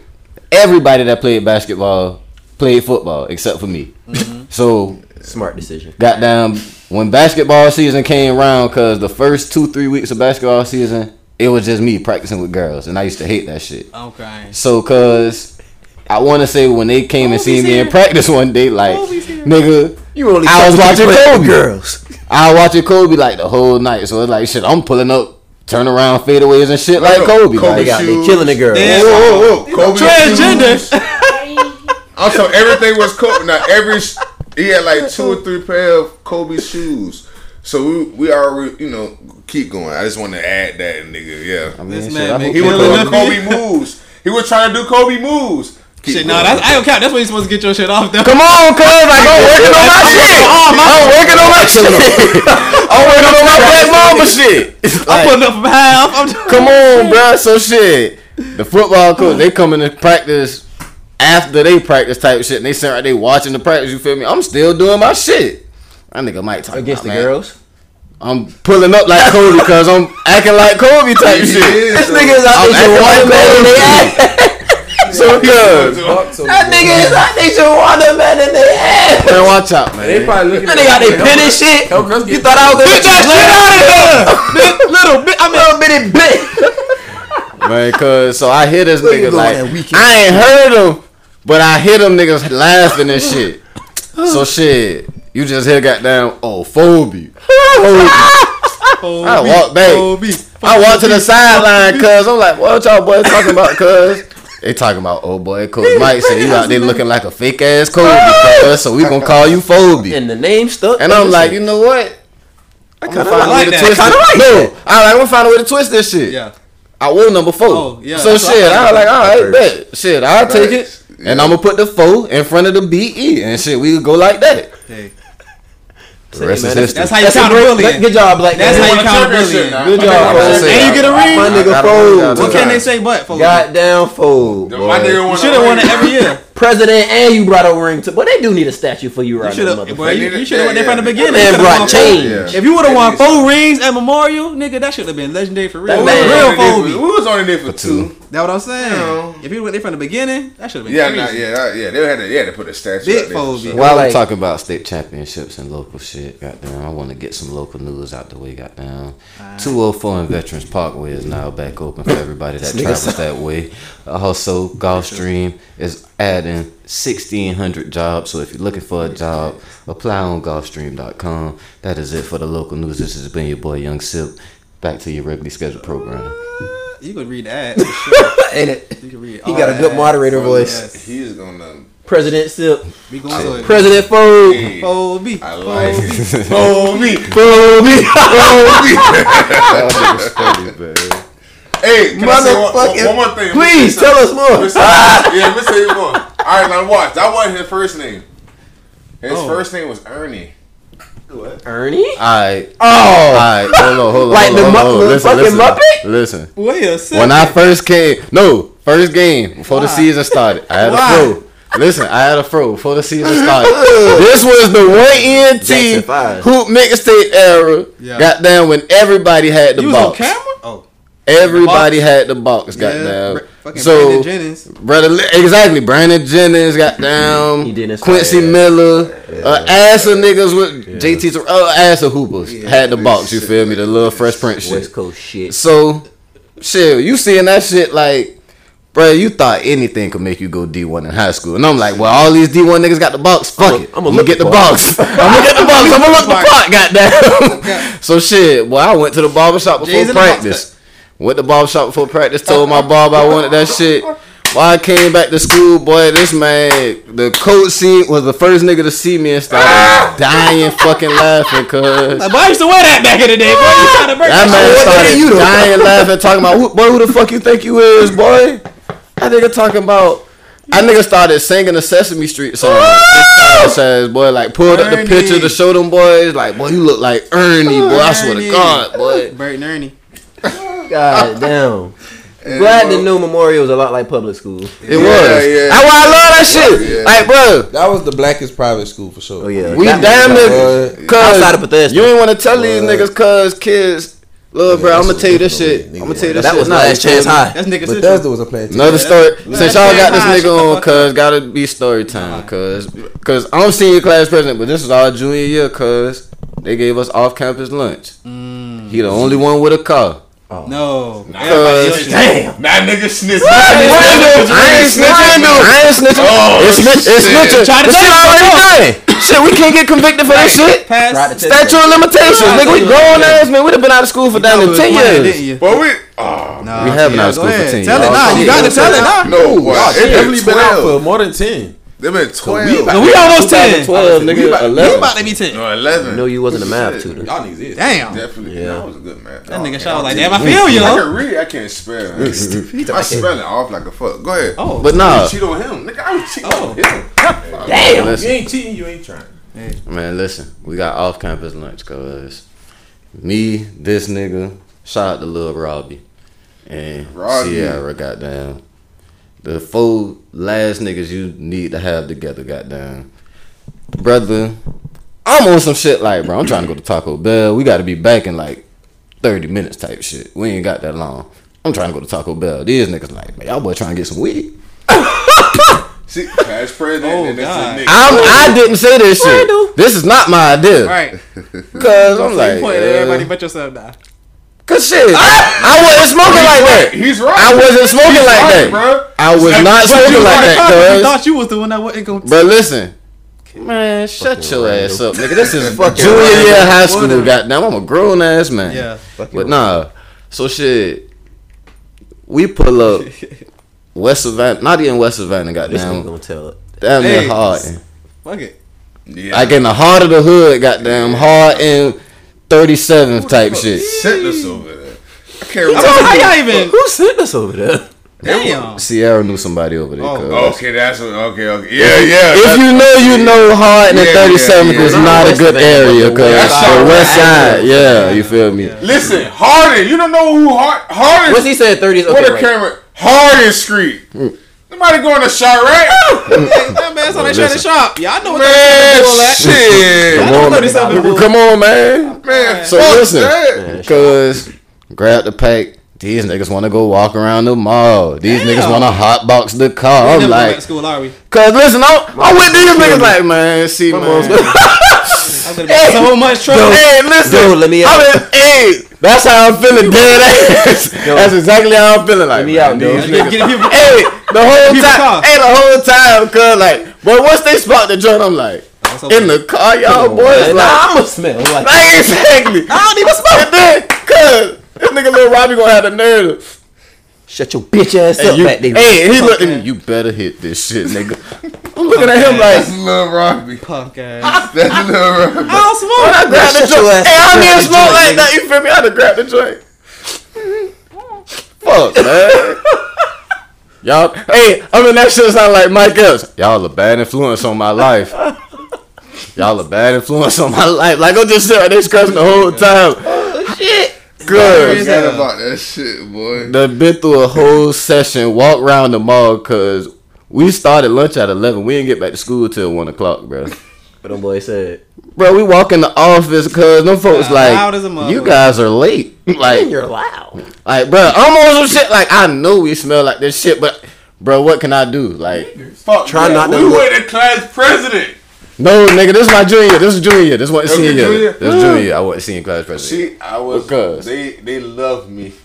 everybody that played basketball played football except for me. Mm-hmm. So, Smart decision. goddamn, when basketball season came around, cause the first two three weeks of basketball season, it was just me practicing with girls, and I used to hate that shit. Okay. So, cause I want to say when they came and seen me in practice one day, like, Kobe's here. nigga, You only I was watching people Kobe. girls. I was watching Kobe like the whole night, so it's like shit. I'm pulling up, turn around fadeaways and shit like no, Kobe. Kobe like, They got they shoes. killing the girls. Damn. Whoa, whoa, whoa. Kobe Transgender. Also, everything was Kobe. Now, every sh- he had like two or three pair of Kobe shoes. So we we already, you know, keep going. I just want to add that, nigga. Yeah, I mean, This shit, man I he was doing Kobe moves. He was trying to do Kobe moves. Keep Shit, no, going. that's I don't count. That's when you supposed to get your shit off. Though. Come on, cuz like I'm working on my shit. I'm working on my shit. I'm working on my black mama shit. I'm putting up from half. I'm come on, bro. So shit. The football coach, they come into practice after they practice type shit, and they sit right they watching the practice. You feel me? I'm still doing my shit. That nigga might talk Against the man, girls. I'm pulling up like Kobe because I'm acting like Kobe type shit. This nigga's out I'm there acting like watermelon in Kobe. their ass. So good. That nigga is out there watermelon in the ass. Man, watch out, man. They probably looking That nigga got their pen and shit. You thought I was gonna Get that shit out of here. Little bit. I'm a little bitty bit. Man, cause so I hear this Where you nigga going like that weekend? I ain't heard him, but I hear them niggas laughing and shit. So shit, you just hear goddamn oh Phoebe. Phoebe. I walk back. Kobe. I walk to the sideline cause I'm like, what y'all boys talking about? Cause they talking about oh boy, Coach Mike said you out there looking like a fake ass Kobe, cuz, so we gonna call you Phoebe. And the name stuck. And I'm like, you know what? I kinda find a like way to that. twist Kinda it. like no, that. I like, I'm gonna find a way to twist this shit. Yeah. I wore number four. Oh, yeah, So that's shit, I I was like, all right, Facts. bet. Shit, I'll take it. Facts. And I'm gonna put the four in front of the BE and shit, we go like that. Hey, The rest man, is that's- history. that's how you That's count a bullying. Good job, black That's man. how you count a check that bullying. shit now. Good job, nigga wanna folks. check And you get a ring. My nigga gotta fold. What can they say but? Fold? Goddamn fold. My nigga You should have won it every year. President and you brought a ring to, but they do need a statue for you You right should now, have. motherfucker. Boy, you, you should have won Yeah, from the beginning. Man brought won change. four- If you would have won Yeah. four rings at Memorial, nigga, that should have been legendary for real. That was real only there for- Kobe. We was only there for two. That what I'm saying. Yeah. If you went there from the beginning, that should have been Yeah, crazy. nah, yeah, yeah. They had to, yeah, to put a statue. Big out there for fold, While like- I'm talking about state championships and local shit, goddamn, I want to get some local news out the way, goddamn. 204 and Veterans Parkway is now back open for everybody that travels that way. Also, Gulfstream is adding 1,600 jobs, so if you're looking for a job, apply on Gulfstream.com. That is it for the local news. This has been your boy Young Silk. Back to your regularly scheduled program. Uh, you could read that. for sure. Ain't it? You could read. He got a good that. moderator voice. Yes. He's gonna. President Sip. We going to it. President Fold. Hey, Oh, B. I like B. it. Oh me, Fold me. Hey, can I say one, one, Motherfucking- one more thing? Please tell us more. Let me say- yeah, let me say more. All right, now watch. That wasn't his first name. His Oh. first name was Ernie. What? Ernie? Alright. Oh. Alright, hold on, hold on. Like hold the on, Mu- hold on. the Listen, fucking listen, Muppet? Listen. Wait a second. When I first came, no, first game before the season started, I had Why? a fro. Listen, I had a fro before the season started. this was the one Jackson ENT five. hoop mixtape era. Yeah. Goddamn, when everybody had the you was on camera? Oh. Everybody had the box. Yeah. Goddamn. Bra- fucking so, Brandon Jennings. brother, exactly. Brandon Jennings. Goddamn. He did his Quincy part, yeah. Miller. Uh, ass of niggas with JT. Oh, ass of hoopers had the box. You feel me? The little Fresh Prince shit. West Coast shit. So, shit, you seeing that shit like, bro, you thought anything could make you go D1 in high school. And I'm like, well, all these D1 niggas got the box. Fuck I'ma- it. I'ma look get the the box. I'm gonna get the box. I'm gonna look the pot, goddamn. so, shit, well, I went to the barbershop before J's in the practice. Went to barbershop before practice, told my barber I wanted that shit. While I came back to school, boy, this man, the coach scene was the first nigga to see me and started dying fucking laughing, cuz. Like, boy, I used to wear that back in the day, boy. You trying to break That that, man shit. started you dying laughing, talking about, "Who- boy, who the fuck you think you is, boy? That nigga talking about. That nigga started singing the Sesame Street song. Says, boy, like pulled up the picture to show them boys, like, boy, you look like Ernie, boy. I swear to God, boy. Bert and Ernie. God damn. Glad the new memorial was a lot like public school. It Yeah, was. yeah. That's why I love that shit. Yeah. Like, bro, That was the blackest private school for sure. Oh yeah. we That- damn Boy. near. Outside of Cause Bethesda. you ain't want to tell these niggas, cause kids. Look, bro, I'm gonna tell you this shit. different I'm gonna tell you this that shit. That was Nah, last chance high. That's nigga central. Bethesda was a plantation. Another story. Yeah, Since that's y'all got this nigga on, cuz gotta be story time, cuz cuz I'm senior class president, but this is our junior year, cuz they gave us off campus lunch. Mm. He the only one with a car. Oh. No. Cuz Damn. Nah, nigga snitch. I ain't snitching. I ain't snitching. Oh, it's snitch- it's snitching. Try to shit already done. Shit, we can't get convicted for this shit. Pass. Tried to tell Statute of limitations, nigga. We grown ass man. We'd have been out of school for down You to ten years. But we, oh, Nah, We have been out of school for ahead. 10 Tell it years. now. You got to tell it now. no, boy, it definitely been been out for more than ten. They been twelve. We almost 10. 12, We nigga. about- We about to be 10. No, eleven. No, you wasn't a math tutor. Y'all niggas is. Damn. Definitely. Yeah. Yeah. That was a good man. That nigga shot like, damn, I feel you, I huh? can read. I can't spell. I spelling off like a fuck. Go ahead. Oh. But nah, cheat on him, nigga. I was cheating Oh. on him. Damn. You listen, ain't cheating, you ain't trying. man, listen. We got off campus lunch, cuz me, this nigga, shout out to Lil Robbie, and Robbie. Sierra, goddamn. The four last niggas you need to have together, goddamn. Brother, I'm on some shit like, bro, I'm trying to go to Taco Bell. We got to be back in like 30 minutes type shit. We ain't got that long. I'm trying to go to Taco Bell. These niggas like, man, y'all boy trying to get some weed. See, past president. Oh, God. I'm, I didn't say this shit. This is not my idea. Right. Cause I'm So like, you point uh, everybody but yourself now. Cause shit, I, I wasn't smoking like that. He's right. I wasn't smoking He's like right, that. bro. I was not But smoking you like was that, You cuz. thought you was the one that wasn't going to. But listen, man, shut your ass up, nigga. This is Fucking junior random. year high school. Whatever. Goddamn, I'm a grown ass man. Yeah. But nah, so shit, we pull up West Savannah, not even West Savannah, got This nigga goddamn, gonna tell it. damn near Hey. hard. Fuck it. Yeah. Like in the heart of the hood, goddamn, hard and 37th type shit. sent us over there. I can't So remember. how y'all even? Who sent us over there? Damn. Sierra knew somebody over there. Oh. Okay, that's okay, okay. Yeah, yeah. If you know, you know, Hard and Yeah, the 37th yeah, is not a good area, cuz the West right. Side, yeah, you feel me? Listen, Harden. You don't know who Hard, Harden. What's he said? Thirties. What Okay, a right. camera. Harden Street. Hmm. Somebody going to shot, right? That man saw that shit at the Listen. shop. Y'all know what Man, that bull at. shit. I Come know on, 37 come on, man. Man, So fuck listen, cuz grab the pack, These niggas want to go walk around the mall. These niggas want to hotbox the car. We I'm never like, school, are we? cause listen, I'm, I'm with these niggas like, man, see, man. I'm gonna be so much trouble. Hey, listen. Dude, let me I out. mean, hey, that's how I'm feeling dead ass. Yo. That's exactly how I'm feeling like. me man, out, dude. these Get- niggas- get people- hey, the whole time, hey, the whole time, cause like, but once they spot the joint, I'm like, What's up? in the car, y'all Come on, boys, man. like, Nah, I'ma smell like like exactly. I don't even smoke. And then, cause this nigga Lil Robbie gonna have the nerve. Shut your bitch ass Hey, up you, back there. hey, he looked at me. You better hit this shit, nigga. I'm looking at him like. That's Lil Robbie. Punk ass. That's Lil Robbie. I don't smoke. I grabbed the joint, hey, I up. don't even smoke joint, like nigga. that. You feel me? I had to grab the joint. Fuck, man. Y'all, hey, I mean that shit sound like Mike Epps. Y'all a bad influence on my life. Y'all a bad influence on my life. Like I'm just sitting there scratching the whole time. Oh shit. I Good. forgot about that shit, boy. Done been through a whole session, walk around the mall, cause we started lunch at eleven. We didn't get back to school till one o'clock, bro. But them boy said, Bro, we walk in the office cause them folks Uh, like loud as a motherfucker. you guys are late. Like you're loud. Like, bro, I'm on some shit. Like, I know we smell like this shit, but, bro, what can I do? Like, Fuck Try that. not to We look- were the class president. No, nigga, this is my junior. This is junior. This is what Okay, senior. junior. This is junior. I wasn't senior class president. See, I was. Because- They they love me.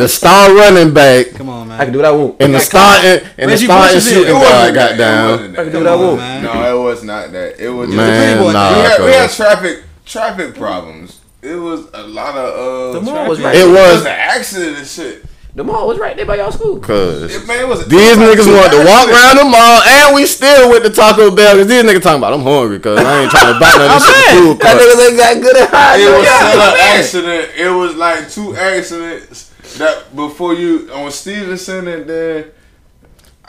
The star running back Come on, man. I can do what I want. and the got star caught. and, and the Reggie star and is shooting It guard that. got down. I can do what I want. man. No, it was not that. It was just Man, boy. nah, we, had, we had traffic traffic problems. It was a lot of uh. The mall was right. It It was was an accident and shit. The mall was right there by y'all school. cause It, man, it was these niggas like wanted to walk around the mall, and we still went to Taco Bell. Cause these niggas talking about I'm hungry, cause I ain't trying to buy none of this shit food. That cause- niggas ain't got good at high. It was Yeah, an accident. It was like two accidents that before you on Stephenson and then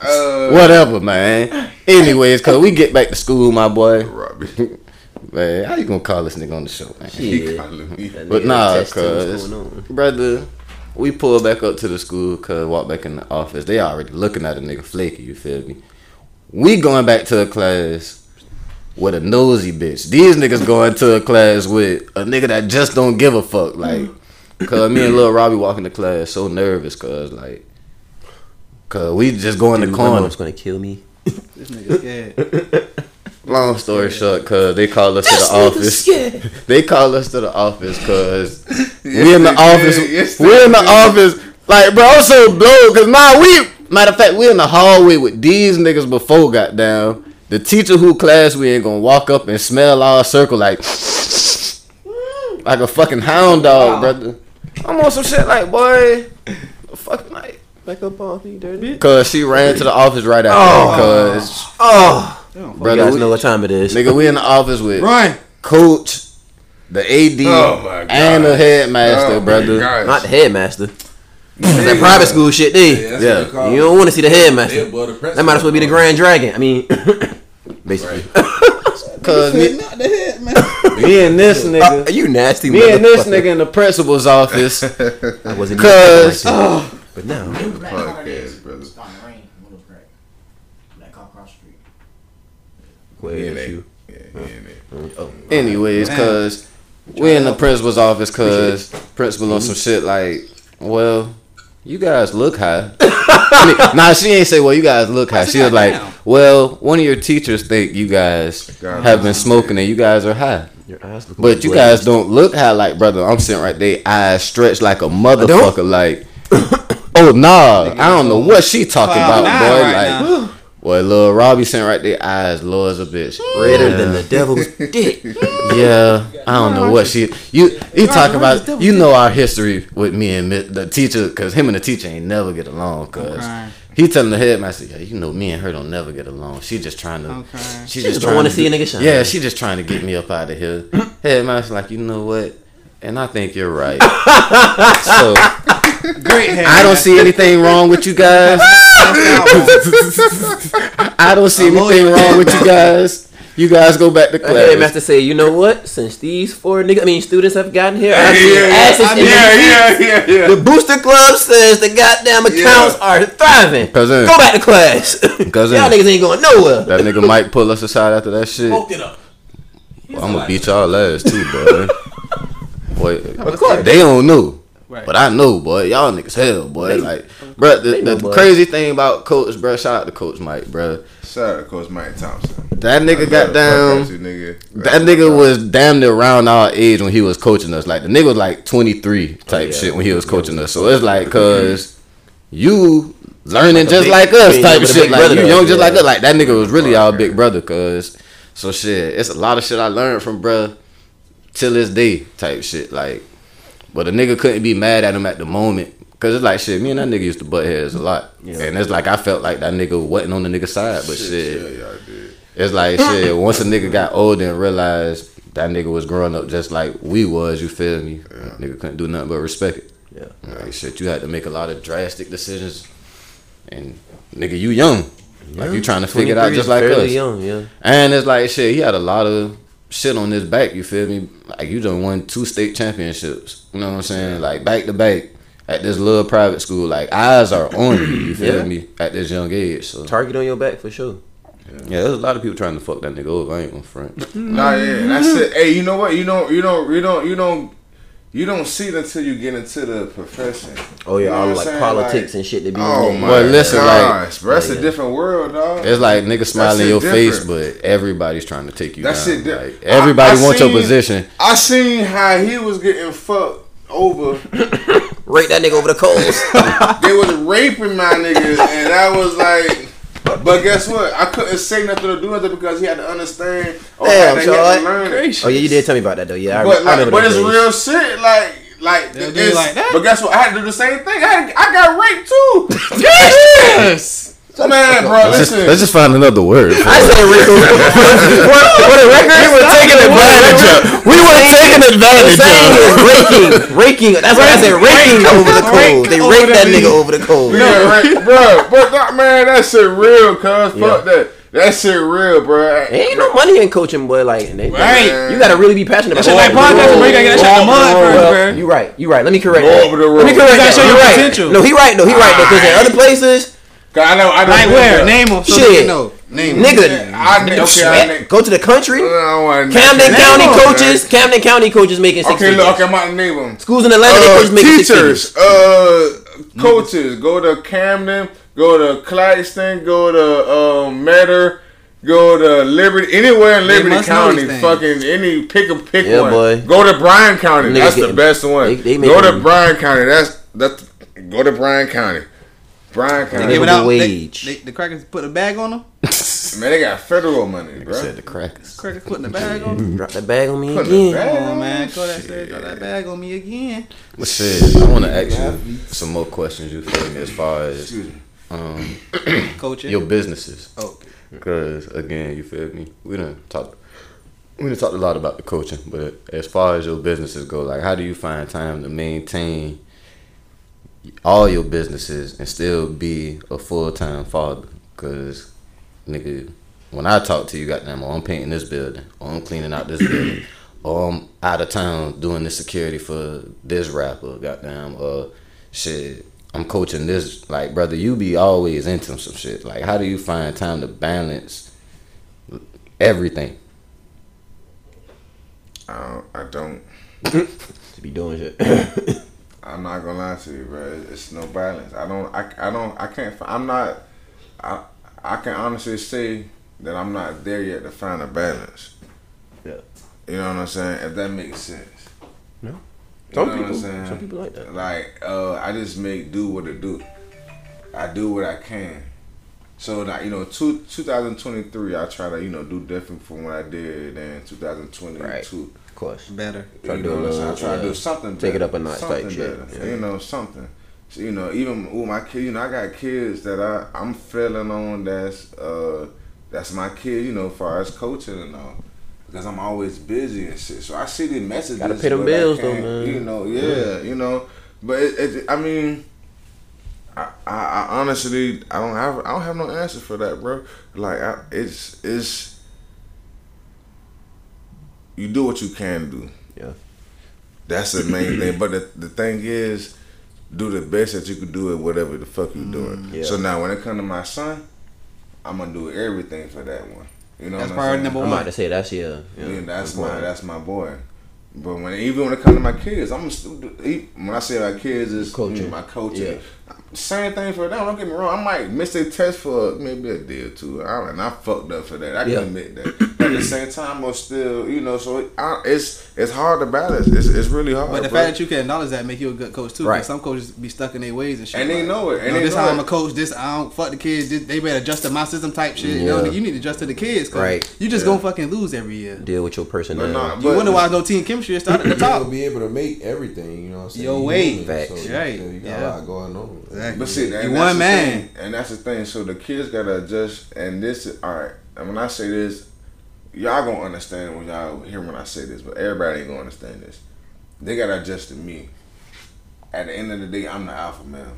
uh Whatever, man. Anyways, cause we get back to school, my boy. Robbie. Man, how you gonna call this nigga on the show, man? He Yeah. calling me. But nah, cause brother, we pull back up to the school, cause walk back in the office. They already looking at a nigga flaky. You feel me? We going back to a class with a nosy bitch. These niggas going to a class with a nigga that just don't give a fuck. Like, mm. cause me and little Robbie walking to class so nervous, cause like, cause we just go in the Dude, my corner. mom's gonna kill me. This nigga scared. Long story short, cause they call us to the office. They call us to the office because we in the they office. Yes, we're in the did. office. Like, bro, I'm so blown because now we. Matter of fact, we in the hallway with these niggas before got down. The teacher who class we ain't gonna walk up and smell our circle like mm. like a fucking hound dog, brother. I'm on some shit like boy, fucking like. Back up off me, dirty. Cause she ran to the office right after. Oh. Cause Oh, They don't you guys we, know what time it is. nigga, we in the office with Run. coach, the AD, Oh my and the headmaster, Oh brother. gosh. Not the headmaster. That's that private school shit, there. that's Yeah. what they call You don't want to see the headmaster. above That might as well be the Grand Dragon. I mean, basically. Cause me, Not the head, man. me and this nigga, Uh, you nasty. me and this nigga in the principal's office. I wasn't. Cause even- but now, Black Fuck car yeah, is brother. starting to rain. Windows crack. Black car across the street. Where Yeah, is they- you? yeah, yeah, yeah. Oh, anyways, Damn. cause we in the principal's office, cause principal on some shit like, well, you guys look high. I mean, nah, she ain't say, well, you guys look high. she She was like, down? well, one of your teachers think you guys God have been smoking and you guys are high. your eyes look. But you guys don't look high like brother. I'm sitting right there, eyes stretched like a motherfucker. Like, oh nah, I don't know what she talking about, nine boy. right like, now. boy, little Robbie sitting right there, eyes low as a bitch. redder yeah. than the devil's dick. Yeah, I don't know what she. You you talk about. You know our history with me and the teacher, cause him and the teacher ain't never get along. Cause crying. he telling the headmaster, yeah, you know me and her don't never get along. She just trying to. I'm crying. She just just don't trying wanna see a nigga shine. Yeah, she just trying to get me up out of here. Headmaster like, you know what? And I think you're right. so Great head. I don't see anything wrong with you guys. I don't see anything wrong with you guys. You guys go back to The class. headmaster say, you know what? Since these four niggas, I mean students have gotten here, I Yeah, see yeah, asses in the yeah, seats. yeah, yeah, yeah. The booster club says the goddamn accounts are thriving. Cousin. Go back to class. Cousin. Y'all niggas ain't going nowhere. That nigga might pull us aside after that shit. Smoked it up. I'm gonna beat y'all ass too, boy. Boy, course. they don't know. Right. But I know, boy, y'all niggas hell, boy. like, bro, the, they know, the crazy thing about Coach, bro, shout out to Coach Mike, bro. Shout out to Coach Mike Thompson. That nigga got love the fuck out down. nigga. That nigga was damn near around our age when he was coaching us. Like the nigga was like 23 type yeah. shit when he was coaching us. So it's like, cause you learning a just big- like us yeah, type with shit. big Like you young just yeah. like us. Like that nigga was really our big brother. Cause so shit, it's a lot of shit I learned from bruh till this day type shit. Like, but a nigga couldn't be mad at him at the moment. Cause it's like shit, me and that nigga used to butt heads a lot, and it's like I felt like that nigga wasn't on the nigga side, but shit, Yeah, y'all did. it's like shit. Once a nigga got older and realized that nigga was growing up just like we was, you feel me? Nigga couldn't do nothing but respect it. Yeah. Like shit, you had to make a lot of drastic decisions, and nigga, you young, like you trying to figure it out just like us. young, yeah. And it's like shit, he had a lot of shit on his back. You feel me? Like you done won two state championships. You know what I'm saying? Like back to back at this little private school. Like eyes are on you. You feel Yeah. me? At this young age. So Target on your back for sure. yeah, there's a lot of people trying to fuck that nigga over. I ain't gonna front. Nah, yeah, that's it. Hey, you know what? You don't, you don't, you don't, you don't, you don't see it until you get into the profession. Oh yeah, You know all like saying? politics Like, and shit. They be Oh in my But listen, like- bro, that's Yeah. a different world, dog. It's like niggas smiling in shit your face, but everybody's trying to take you That down. shit di- like, everybody I- I wants your position. I seen how he was getting fucked over. Rate that nigga over the coals. they was raping my niggas, and I was like. But guess what? I couldn't say nothing or do nothing because he had to understand. Oh, Damn, had Charlotte. to learn it. oh yeah, you did tell me about that though. Yeah, I, But I like, remember but it's days. real shit. Like, like, it's, like that? But guess what? I had to do the same thing. I, had, I got raped too. Yes. Man, bro, Let's just, listen. let's just find another word. I it. said Rico. what, what a record? We were taking advantage of. We were taking advantage saying of. raking, raking. That's why I said raking over the coals. They over rake that nigga over the cold. yeah, right, bro. But nah, man, that shit real, cuz. Fuck that. That shit real, bro. Ain't no money in coaching, boy. Like, they, Right. you gotta really be passionate about That shit like podcasting, bro. You gotta get that shit out the mud first, Well, bro. you right. You right. Let me correct Go that. over the Let me correct You gotta that. show You your right. potential. No, he right. No, he right. Because in other places, Cause I know, I know. Like where? Name them. So Shit. they know. Name 'em. nigga, I okay, I sweat, go to the country. Camden Camden County them. coaches. Camden County coaches making six Okay, figures. look, okay, I'm about to name them. Schools in Atlanta, Uh, coaches making six teachers, uh, coaches, go to Camden, go to Claxton, go to um, Metter, go to Liberty, anywhere in Liberty County, fucking any pick a pick Yeah, one. boy. Go to Bryan County, Niggas that's the best one. they- they go to making- Bryan County, that's that's go to Bryan County. Bryan County, They giving Livable out. They, wage. they, the crackers put a bag on them. man, they got federal money, bro. Said the crackers. Crackers putting the bag on them. Drop that bag on me Putting again. a bag on, on man. that Go that said, drop that bag on me again. But shit, I want to ask you some more questions. You feel me? As far as um, Coaching. your businesses. Okay. Because again, you feel me? We done talked. We done talked a lot about the coaching, but as far as your businesses go, like how do you find time to maintain all your businesses and still be a full time father? Because nigga, when I talk to you, goddamn, oh, I'm painting this building, or I'm cleaning out this building, or I'm out of town doing this security for this rapper, goddamn, uh, shit. I'm coaching this, like, brother, you be always into some shit. Like, how do you find time to balance everything? I don't, I don't. To be doing shit. I'm not gonna lie to you, bro. It's no balance. I don't. I, I don't. I can't. I'm not. I. I can honestly say that I'm not there yet to find a balance. Yeah. You know what I'm saying? If that makes sense. No. You Some know people, some people like that. Like, uh, I just make do what it do. I do what I can. So that you know, two, 2023, I try to you know do different from what I did in 2022. Right. Course. Better. Try to do know a what I'm saying? I little, try to yeah, do something. take it up a notch type shit, better, yeah. You know something. So, you know, even with my kids, you know, I got kids that I I'm feeling on. That's uh, that's my kid. You know, as far as coaching and all. Because I'm always busy and shit, so I see the messages. Gotta pay them bills, though, man. You know, yeah, you know, but it, it, I mean, I, I, I honestly I don't have I don't have no answer for that, bro. Like I, it's it's you do what you can do. Yeah. That's the main thing. But the, the thing is, do the best that you can do at whatever the fuck you're doing. Mm, yeah. So now when it comes to my son, I'm gonna do everything for that one. You know, That's what I'm priority saying? number I'm one. about to say that's yeah. yeah Yeah, that's important. my that's my boy. But when even when it comes to my kids, I'm still he- when I say my kids is Coaching. Mm, my coaching. Yeah. Same thing for them. Don't get me wrong. I might miss a test for maybe a day or two. I, and I fucked up for that. I can Yeah. admit that. But at the same time, I'm still, you know. So it, I, it's it's hard to balance. It's, it's really hard. But the bro. fact that you can acknowledge that make you a good coach too. Right. Some coaches be stuck in their ways and shit. And they like, know it, and you know, they this know how I'm a coach. This I don't fuck the kids. This, they better adjust to my system type shit. You know, Yeah. you need to adjust to the kids. Cause Right. You just Yeah. gonna fucking lose every year. Deal with your personnel. But nah, You but- wonder why no team chemistry start at the You're not top. gonna be able to make everything. You know what I'm saying? Your You way. human, Facts. So, you Right, know, You got yeah. a lot going on. Exactly. But see, and You one man. thing, and that's the thing. So the kids gotta adjust, and this is all right. And when I say this, y'all gonna understand when y'all hear when I say this, but everybody ain't gonna understand this. They gotta adjust to me. At the end of the day, I'm the alpha male.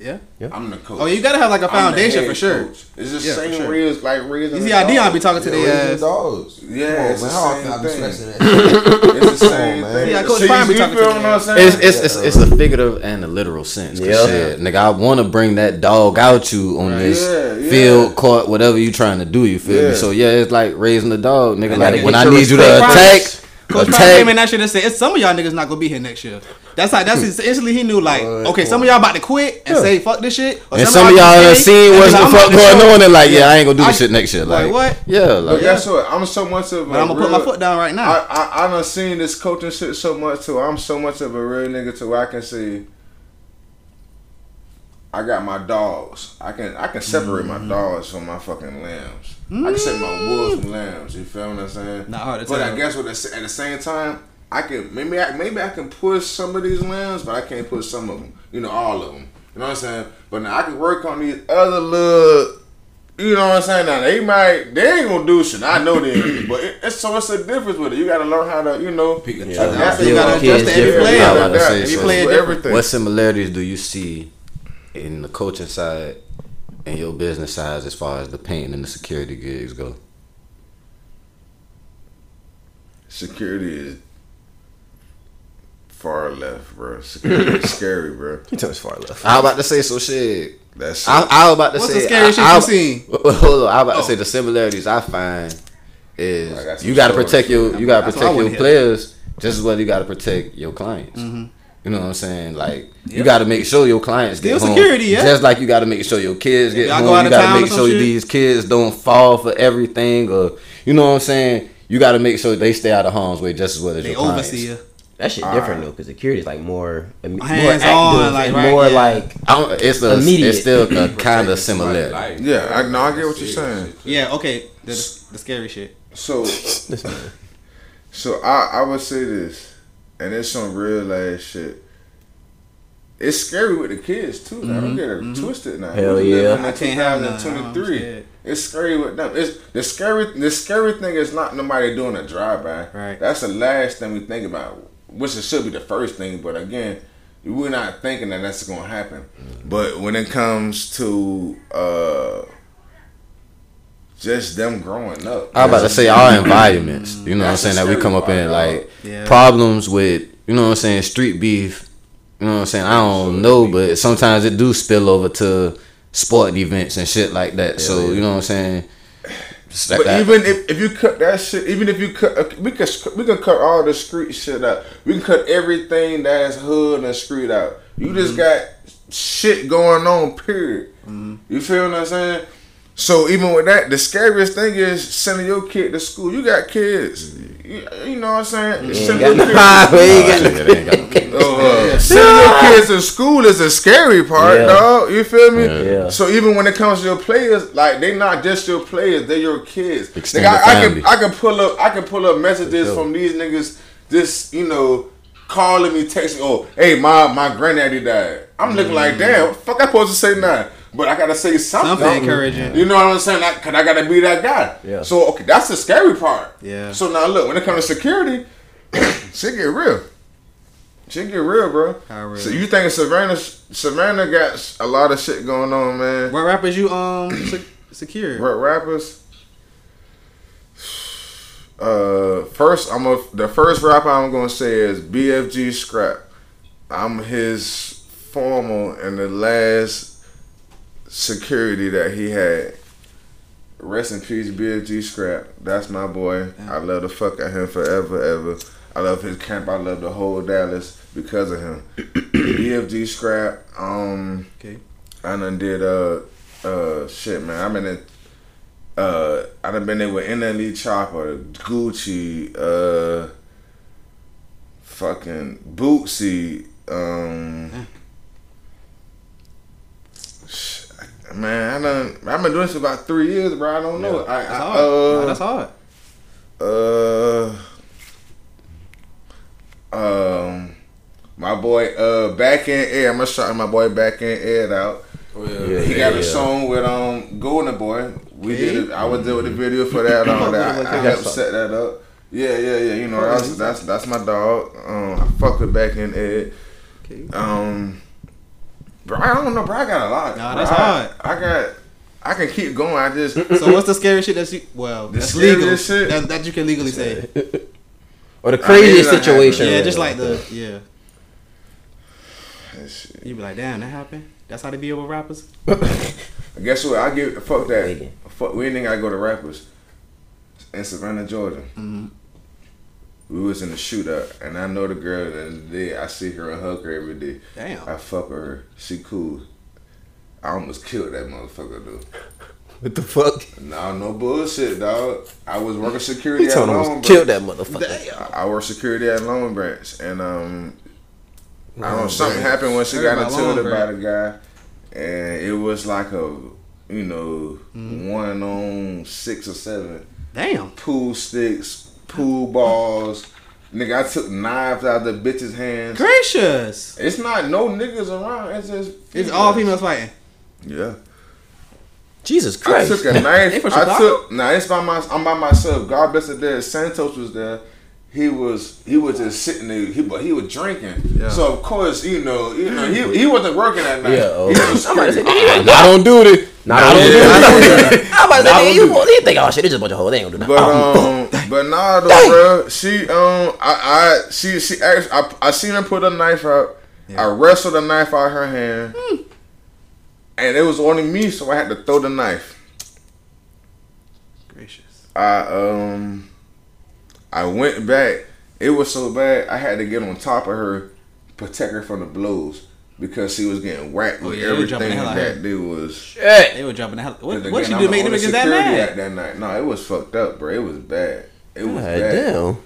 Yeah. I'm the coach. Oh, you gotta have like a I'm the foundation head for sure. coach. It's the Yeah, for same sure. raise like raising. You a see how dog. Dion be talking to Yeah, their raising ass. dogs. Yeah, Come on, it's man. the same I be thing. stressing that? It's the same man. thing. Yeah, Coach So Prime you, be you talking feel to what the I'm ass. saying? It's, it's, it's, it's a figurative and the literal sense. Yeah. shit, nigga, I want to bring that dog out you on this Yeah, yeah. field, court, whatever you trying to do. You feel Yeah. me? So yeah, it's like raising the dog, nigga. gotta Like when I need you to respect. attack, Coach Prime attack. came in that shit and said, "It's some of y'all niggas not gonna be here next year." That's how. that's his, instantly he knew like, Alright, okay, some of y'all about to quit and say fuck this shit, or And some of y'all gonna done seen what's the fuck I'm about to going on and like, yeah, I ain't gonna do this shit next year. like, Like, what? Yeah, But guess what? I'm so much of a But I'm gonna put my foot down right now. I, I I done seen this coaching shit so much too. I'm so much of a real nigga to where I can see. I got my dogs. I can I can separate Mm-hmm. my dogs from my fucking lambs. I can separate my wolves from lambs. You feel what I'm saying? Not hard to tell. But I guess what at the same time, I can maybe I maybe I can push some of these lambs, but I can't push some of them. You know, all of them. You know what I'm saying? But now I can work on these other little. You know what I'm saying? Now they might, they ain't gonna do shit. I know they ain't, but it, it's so it's a difference with it. You gotta learn how to, you know, Pick a Yeah. adapt You gotta adjust to every player. I was about to adapt say, every so player, different. everything. what similarities do you see in the coaching side and your business side as far as the paint and the security gigs go? Security is far left, bro. Security is scary, bro. You tell us far left. I was about to say so shit. That's I, I was about to What's say the scariest I, shit you seen? I, Hold on, I was about Oh. to say the similarities I find is I got you got to protect your you got to That's what I protect your players just as well you got to protect your clients. Mm-hmm. You know what I'm saying? Like you got to make sure your clients Still get home, security, yeah. just like you got to make sure your kids get Y'all home. go out You got to make sure shit? these kids don't fall for everything, or you know what I'm saying. You got to make sure they stay out of harm's way just as well as They your clients. oversee you. That shit different though, because security is like more, im- more Hands active on, like, and right, more yeah. like I don't, it's a Immediate. it's still a kind of Protecting similarity. Yeah, I- no, I get what you're saying. Yeah, okay. The, the scary shit. so. So I, I would say this, and it's some real ass shit. It's scary with the kids too. Now don't get it twisted. Now Hell We yeah. live in Mm-hmm. I can't have none. I'm 2023. scared. It's scary with them. It's the scary. The scary thing is not nobody doing a drive by. Right. That's the last thing we think about, which it should be the first thing. But again, we're not thinking that that's gonna happen. But when it comes to uh, just them growing up, I'm about to say our environments. You know what I'm saying? That we come up in dog. like Yeah. problems with you know what I'm saying street beef. You know what I'm saying? I don't know, but sometimes it do spill over to sport events and shit like that. So you know what I'm saying? But that. even if, if you cut that shit, even if you cut, uh, we can we can cut all the street shit out. We can cut everything that's hood and street out. You Mm-hmm. just got shit going on. Period. You feel what I'm saying? So even with that, the scariest thing is sending your kid to school. You got kids. You know what I'm saying? Sending your no- kids- we ain't got shit, they ain't got no kids. uh, sending your kids to school is a scary part, Yeah. dog. You feel me? Yeah. So even when it comes to your players, like they not just your players, they're your kids. Extended Nigga, I, I can I can pull up I can pull up messages from these niggas. This you know calling me, texting. Oh, hey, my my granddaddy died. I'm looking like damn. What the fuck I supposed to say now? But I gotta say something. Something encouraging. You know what I'm saying? Like, Cause I gotta be that guy. Yeah. So okay, that's the scary part. Yeah. So now look, when it comes to security, shit get real. Shit get real, bro. How real? So you think Savannah Savannah got a lot of shit going on, man? What rappers you um se- secure? What rappers? Uh, first I'm a the first rapper I'm gonna say is BFG Scrap. I'm his formal and the last security that he had. Rest in peace, BFG Scrap. That's my boy. I love the fuck out him forever, ever. I love his camp. I love the whole Dallas because of him. BFG scrap. Um, Okay. I done did uh uh shit, man. I've been in. Uh, I done been there with NLE Choppa, Gucci, uh, fucking Bootsy, um. Man, I done. I've been doing this for about three years, bro. I don't know. I, That's I, hard. uh, Nah, that's hard. uh, um, my boy, uh, back in Ed. I'm gonna shout my boy back in Ed out. Oh, yeah. Yeah. He got a song with um Golden Boy. We did it. I was there with the video for that. Um, that I, I helped set that up. Yeah, yeah, yeah. You know, that's that's that's my dog. Um, I fuck with back in Ed. Okay. Um, bro, I don't know, bro. I got a lot. Nah, bro. that's I, hard. I got. I can keep going. I just So what's the scary shit that you well The that's legal scariest shit? That, that you can legally say Or the craziest I mean, situation. yeah just like the yeah shit. you be like damn that happened that's how they be with rappers guess what? I give fuck that. Fuck. We ain't gotta go to rappers in Savannah, Georgia. mm-hmm. We was in the shootout, and I know the girl. And day I see her and hug her every day. damn I fuck her. She cool. I almost killed that motherfucker, dude. What the fuck? No, no bullshit, dog. I was working security at told him Long Branch. killed that motherfucker. I, I worked security at Long Branch, and um, I don't know Long something Branch. happened when she Heard got about into Long it about a guy, and it was like a, you know, Mm-hmm. one on six or seven damn pool sticks, pool balls. Nigga, I took knives out of the bitch's hands. gracious It's not no niggas around. It's just it's all females fighting Yeah. Jesus Christ. I took a knife. I Chicago? took. Nah, it's by my. I'm by myself. God bless the dead. Santos was there. He was. He was just sitting there. He but he was drinking. Yeah. So of course, you know, you know, he he wasn't working that night. Yeah, oh. he was I'm about to say, security. nigga, Not on duty. Not Not on on duty. duty. Not on. I'm about to say, Not nigga, on you, you think, oh shit, it's just a bunch of hoes. They ain't gonna do But um, but nah, though, bro. She um, I I she she asked. I I seen her put a knife out. I wrestled the knife out her hand, and it was only me, so I had to throw the knife. gracious I um I went back. It was so bad I had to get on top of her, protect her from the blows because she was getting whacked Oh, with yeah, they were jumping everything the hell out that of they was. Shit. they were jumping the hell what, Cause what she do make on them the niggas that security mad at that night. No, it was fucked up, bro. It was bad. It was God bad. damn.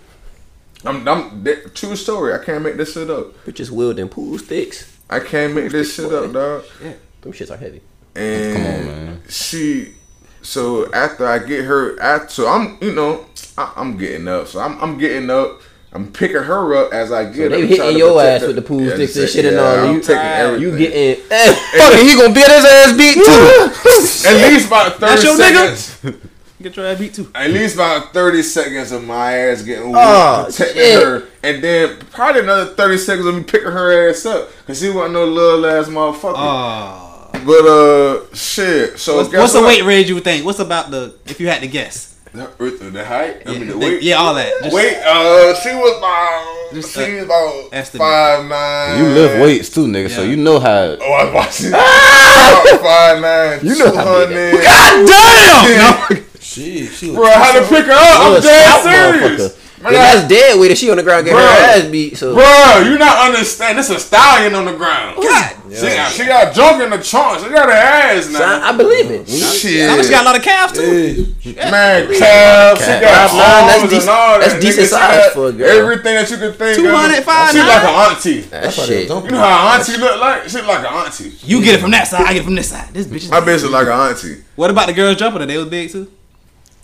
I'm, I'm that- true story. I can't make this shit up. Bitches wielding pool sticks. I can't make this shit up, dog. Yeah, them shits are heavy. And Come on, man. she, so after I get her, after so I'm, you know, I, I'm getting up. So I'm, I'm getting up. I'm picking her up as I get they up. hitting your ass her. with the pool Yeah, sticks and just- shit and all. I'm You- taking Right. everything. You getting Fucking, he gonna get his ass beat too. at least about thirty That's your nigga? seconds. get your ass beat too At least about thirty seconds of my ass getting Oh, protecting shit. her, and then probably another thirty seconds of me picking her ass up because she wasn't no little ass motherfucker. oh but uh, shit. So what's, guess what's the weight range you would think what's about the if you had to guess The, the height. I yeah, mean the the- weight. yeah all that Just- Wait, uh, she was about Just, she was about estimate. five nine. You lift weights too, nigga, so you know how. Oh, I was watching. about five nine. You know how big 200. God damn! She, she was Bro, I had to pick her up. I'm Little dead serious. Motherfucker. Man, Yeah, that's dead weight. She on the ground getting her ass beat, so Bro, you not understand. This a stallion on the ground. God. She, got, she got junk in the trunk. She got her ass So now. I, I believe it. Shit. Now she got a lot of calves too. Hey, Man, calves, she got Nah, that's arms dec- and all that. that's decent she size for a girl. Everything that you could think 200, of. She like an auntie. That thought shit. You know how an auntie look like? She like an auntie. You get it from that side, I get it from this side. This bitch is. My bitch is like an auntie. What about the girls jumping? They was big too.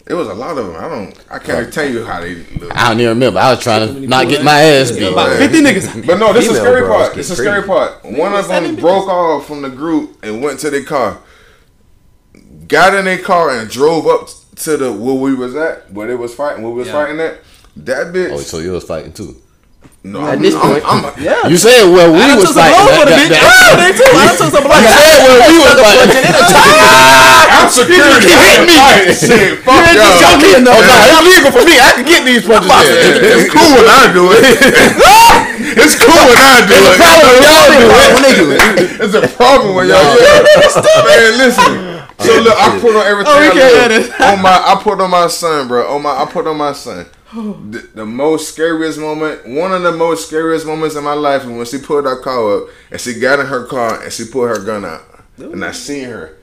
It was a lot of them. I don't. I can't tell you how they look. I don't even remember. I was trying to not get my ass beat. About fifty niggas. But no, this is the scary part. This is the scary part. One of them broke off from the group and went to their car. Got in their car and drove up to the where we was at, where they was fighting, where we was Yeah. fighting at. That bitch. Oh, so you was fighting too. No, At I'm, this I'm, point- I'm, Yeah. You said well we I done was took some fighting. for the That- bitch. that- Oh, they too. I done took some blows. You said well we was fighting. I'm security. You hit me. Shit, fuck You y'all. joking? No, no, it's illegal for me. I can get these punches. It's cool when I do it. it's cool when I do it. Problem when y'all do it. When they do it. It's a problem when y'all do it. Man, listen. So look, I put on everything. Oh, we I can't love. on my, I put on my son, bro. On my, I put on my son. Oh. the, the most scariest moment, one of the most scariest moments in my life, is when she pulled her car up and she got in her car and she pulled her gun out, and I seen her.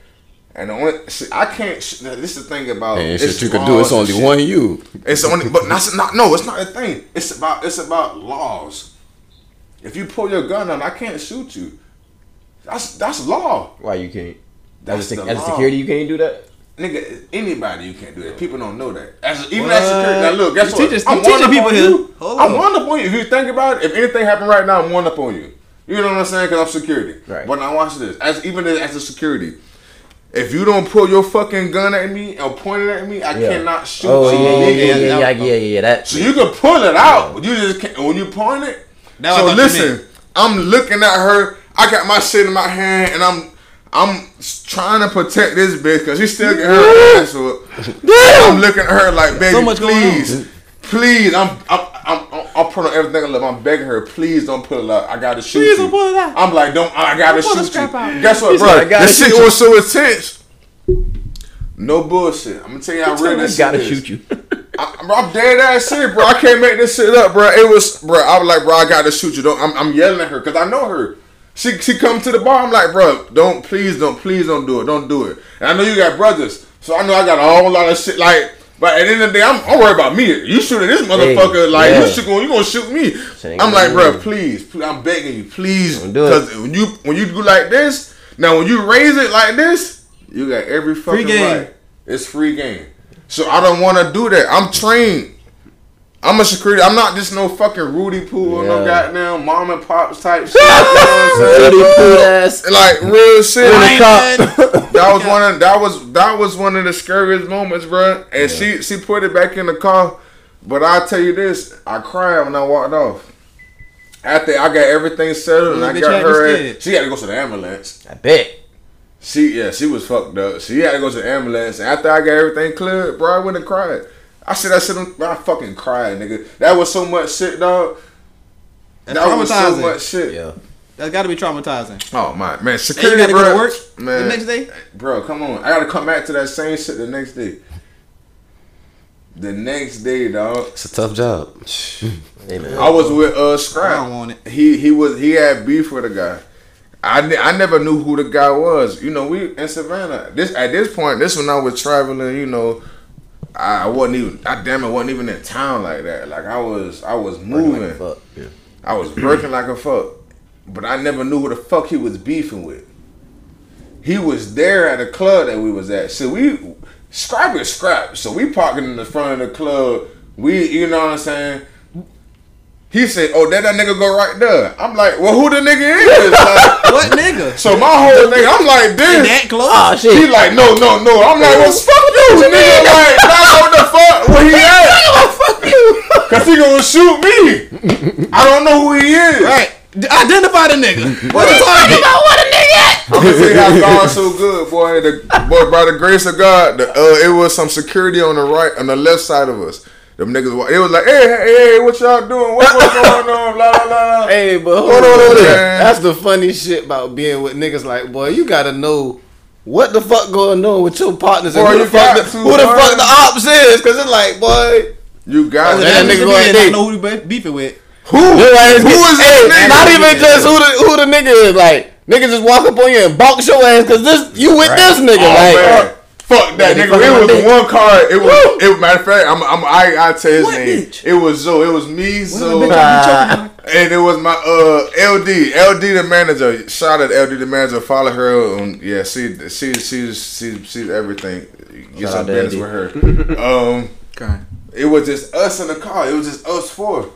And the only, see, I can't. now, This is the thing about And it's shit you can do. It's only shit. one you. It's only, but not, not no. It's not a thing. It's about it's about laws. If you pull your gun out, I can't shoot you. That's that's law, Why you can't? That's as a, the as law. security, you can't do that. Nigga. Anybody you can't do that. People don't know that. As even What? as security, now look, guess You what? teaching- I'm you teaching people on here. you. Hold I'm on. one up on you. If you think about it, if anything happened right now, I'm one up on you. You know what I'm saying? Because I'm security. Right. But now watch this. As even as, as a security. If you don't pull your fucking gun at me or point it at me, I Yeah. cannot oh, shoot Oh you. yeah, yeah, yeah, yeah, yeah, yeah, yeah, yeah. That. So you can pull it out, but you just can't. When you point it, Now so listen, I'm looking at her. I got my shit in my hand, and I'm I'm trying to protect this bitch because she still get her ass whooped. I'm looking at her like, baby, So much please, please. I'm I'm I'm I'm, I'm putting on everything I love. I'm begging her, please don't pull it out. I gotta shoot Please you. don't pull it out. I'm like, don't. I gotta Don't shoot you. out. Guess what, bro? "I gotta This shit shoot you." was so intense. No bullshit. I'm gonna tell you how real I this gotta shit shoot you. I, bro, I'm dead ass serious, bro. I can't make this shit up, bro. It was, bro. I was like, bro, I got to shoot you. Don't. I'm, I'm yelling at her because I know her. She she come to the bar. I'm like, bro, don't please, don't please, don't do it, don't do it. And I know you got brothers, so I know I got a whole lot of shit. Like, but at the end of the day, I'm, I'm worried about me. You shooting this motherfucker? like, yeah. you shoot, you gonna shoot me? I'm like, bro, please, please, I'm begging you, please, Don't do it. because when you when you do like this, now when you raise it like this, you got every fucking game. right. It's free game. So I don't want to do that. I'm trained. I'm a security. I'm not just no fucking Rudy Poo or no goddamn mom and pops type shit. You know what I'm saying? Really cool ass. Like real shit. Really cop. That was one of that was that was one of the scariest moments, bro. And she she put it back in the car. But I tell you this, I cried when I walked off. After I got everything settled and I got her, scared. she had to go to the ambulance. I bet. She yeah, she was fucked up. She had to go to the ambulance. And after I got everything cleared, bro, I went and cried. I said that shit. on- I fucking cried, nigga. That was so much shit, dog. That's that was so traumatizing. much shit. Yeah. That's got to be traumatizing. Oh my man, And you security, got to bro. go to work man, the next day. bro. Come on, I gotta come back to that same shit the next day. The next day, dog. It's a tough job. Hey man. I was with uh I Scrap. don't want it. He he was he had beef with a guy. I, ne- I never knew who the guy was. You know, we in Savannah. This at this point, this when I was traveling. You know, I wasn't even. I damn it wasn't even in town like that. Like I was I was moving. Fuck. Yeah. I was working like a fuck, but I never knew who the fuck he was beefing with. He was there at a club that we was at. So we scrap is scrap. So we parking in the front of the club. We, you know what I'm saying? He said, "Oh, that that nigga go right there." I'm like, "Well, who the nigga is?" Like, What nigga? so my whole thing, I'm like, that "This." close? Oh He like, "No, no, no." I'm like, "Well, fuck you, nigga." Like, nah, what the fuck? Where he at? fuck you. Cause he gonna shoot me. I don't know who he is. right. Identify the nigga. What the target? what a nigga. I'm gonna tell you how God's so good, boy. The boy, by the grace of God, the, uh, it was some security on the right, on the left side of us. Them niggas, wa- it was like, hey, hey, hey, what y'all doing? What, what's going on? La la la. la. Hey, but hold Hold on, on, hold on. That's the funny shit about being with niggas. Like, boy, you gotta know what the fuck going on with your partners and Boy, who the fuck the, who the fuck the ops is. Cause it's like, boy, You got Oh, it. that That nigga nigga go out I there. know who he be- beefing with. Who? your ass Who get- is hey, this nigga? Not even just who the who the nigga is. Like, niggas just walk up on you and box your ass because this you with this nigga. Oh, like, man. Fuck that nigga. they It was my bitch. one card. It was. It, matter of fact, I'm. I'm. I. I tell his What name. bitch? It was Zoe. It was me. Zoe. And it was my uh LD, LD the manager. Shout out LD the manager. Follow her on yeah. She she she's she's she's everything. Get some business with her. um, Okay. it was just us in the car. It was just us four.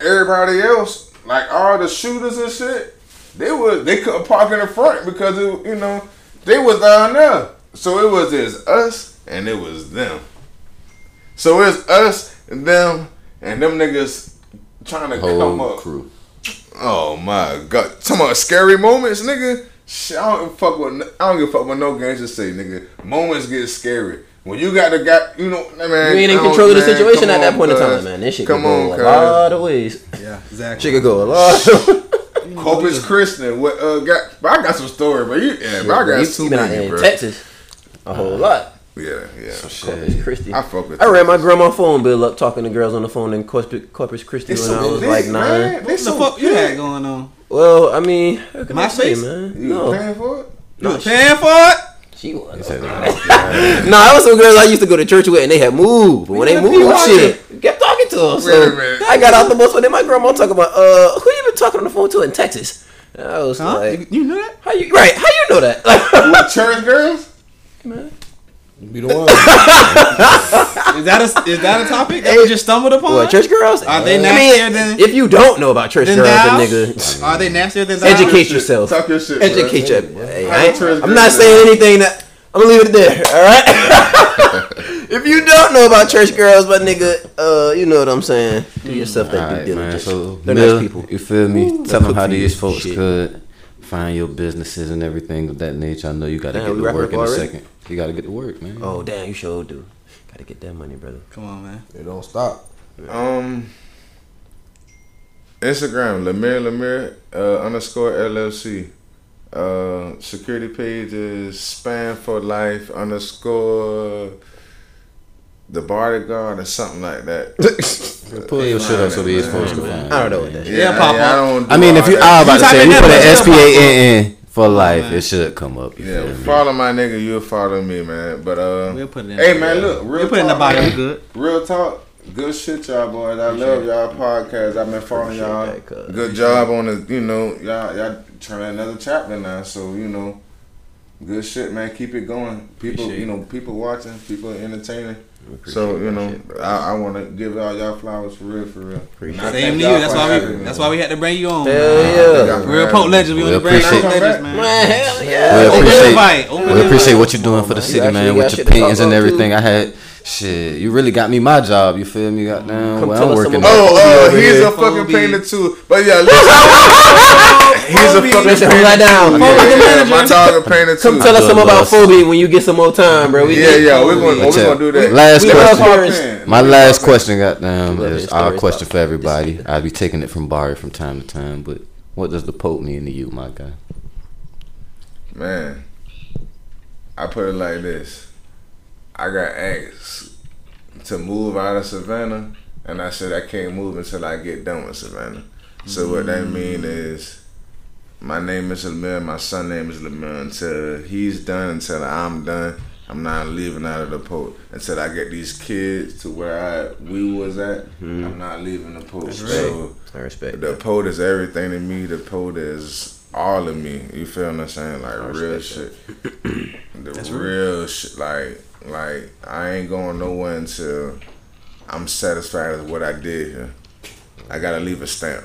Everybody else, like all the shooters and shit, they was they couldn't park in the front because it, you know they was down there. So it was just us and it was them. So it's us and them and them niggas trying to come whole up. crew. Oh my god! Talking about scary moments, nigga. Shit, I don't fuck with. I don't give a fuck what no games to say, nigga. Moments get scary when you got the guy. You know, man. You ain't in control of the situation come at that point in time, man. This shit Come could on, go a lot of ways. Yeah, exactly. Shit could go a lot. of Corpus Christi. What? Uh, got. But I got some story, but you, yeah, but I got you, too you been out many, in bro. Texas a whole lot. Yeah, yeah. Corpus Christi. I fuck with I ran my Texas. grandma phone bill up talking to girls on the phone in Corpus, Corpus Christi It's when I was lit, like nine. man. They What the so fuck you had going on? Well, I mean, how can I say, MySpace? man? You no, paying for it? You was paying for it? she was. He said, No, that was some girls I used to go to church with, and they had moved. But when they moved, watching. shit, kept talking to them. Wait a So minute. I got out the bus, but then my grandma talking about, uh, who you been talking on the phone to in Texas? And I was Huh? like, you knew that? how you right? How you know that? With church girls? Be the one. Is that a is that a topic that we just stumbled upon? what church girls? Are they I nastier mean, than if you don't know about church than girls, thou? then nigga, Are they nastier than thou? educate yourself. Talk your shit. bro. Educate your. Hey, I ain't- church I'm not saying anything that. I'm gonna leave it there. All right. if you don't know about church girls, but nigga, uh, you know what I'm saying. Do yourself that due Alright, diligence. So, They're Mill, nice people. You feel me? Ooh, Tell them how cook for you. these folks Shit. could find your businesses and everything of that nature. I know you got to get to work in a already? second. You got to get to work, man. Oh damn, you sure do. Gotta get that money, brother. Come on, man. It don't stop. Um, Instagram LaMir LaMir uh, underscore LLC. Uh, security page is Spann for Life underscore the bodyguard or something like that. Pull your shit up so these man, folks can man. find. I don't know what that is. Yeah, pop I, I up. don't. Do I mean, if you, that. I was about to You say, type you in put an it'll S pop P up. A N N for life, man. it should come up. Yeah, me? follow my nigga, you'll follow me, man. But uh, We'll put it in. hey the- man, look, real We'll put in the talk, body. good. Real talk, good shit, y'all boys. I love y'all podcast. I've been following y'all. that. Good job on the, you know, y'all y'all turning another chapter now. So you know, good shit, man. Keep it going. People, Appreciate you know, people watching, people entertaining. Appreciate So you know, shit. I, I want to give all y'all flowers for real, for real. Appreciate Same to you. That's why we. That's why we had to bring you on. Hell man. yeah. Real y'all Pote for legends. We We want to bring appreciate- Pote legends, man. Man, hell We yeah. Open appreciate- invite. Open We invite. appreciate what you're doing for the city, actually man, with your to paintings and everything. too. I had shit. You really got me my job. You feel me? Goddamn. Come Well, I'm working. some at- more. Oh, oh, he's a fucking painter too. But yeah, listen, he's a fucking Listen, painter. hold that down. Yeah, yeah, my dog a painter too. Come tell us I some about us. Phoebe when you get some more time, bro. We yeah, yeah, we're gonna, we're gonna do that. Last We question. My last question, goddamn, Love is his our question for everybody. I'll be taking it from Barry from time to time, but what does the Pote mean to you, my guy? Man, I put it like this. I got asked to move out of Savannah, and I said I can't move until I get done with Savannah. So what that mean mm. is, my name is LaMir, my son name is LaMir. Until he's done, until I'm done, I'm not leaving out of the Pote. Until I get these kids to where I we was at, mm-hmm. I'm not leaving the Pote. So I respect the that. Pote is everything to me. The Pote is all of me. You feel what I'm saying? Like real shit. the real shit. Like like I ain't going nowhere until I'm satisfied with what I did here. I gotta leave a stamp.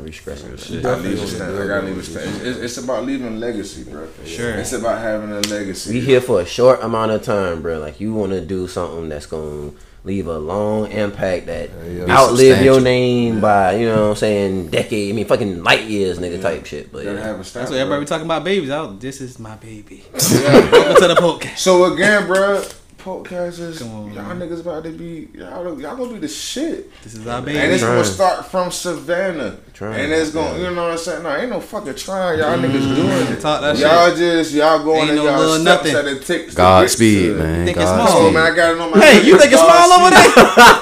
I respect that. I leave a stamp. I gotta leave a stamp. It's, it's about leaving a legacy, bro. Sure. It's about having a legacy. We here for a short amount of time, bro. Like you want to do something that's gonna leave a long impact that yeah. Be outlive your substantial. name by you know what I'm saying decade. I mean fucking light years, nigga, type shit. But yeah. have a stamp. That's what everybody bro. be talking about babies. Oh, this is my baby. Yeah. Welcome to the podcast. So again, bro, podcasters, Come on, y'all man. niggas about to be y'all, y'all gonna be the shit. This is our And it's gonna start from Savannah. Trying. And it's gonna, you know what I'm saying? No, ain't no fucking trying. Y'all mm, niggas doing it. Talk that Y'all just, y'all going Ain't in no y'all little steps nothing. that it takes. Godspeed, get to- man. Think it's Oh small. man, I got it on my. Hey, you think it's small over there?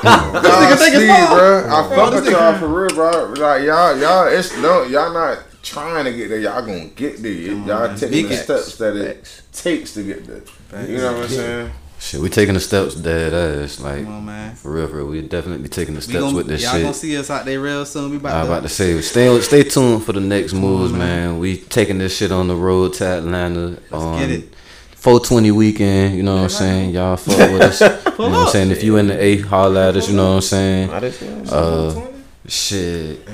Godspeed, think it's small? bro. I fuck this with y'all for real, bro. Like y'all, y'all, it's no, y'all not trying to get there. Y'all gonna get there. Y'all taking the steps that it Facts. takes to get there. You know what I'm saying? Shit, we taking the steps dead ass. Like, Come on, man. for real, for real. We definitely taking the steps gonna, with this y'all shit. gonna see us out there real soon. We about I to. about to say, stay stay tuned for the next moves, man. We taking this shit on the road to Atlanta on get it. 420 weekend. You know what I'm saying? Y'all fuck with us. you know what I'm saying? If you in the A, holla at us. You know what I'm saying? I just, you know, Uh, shit.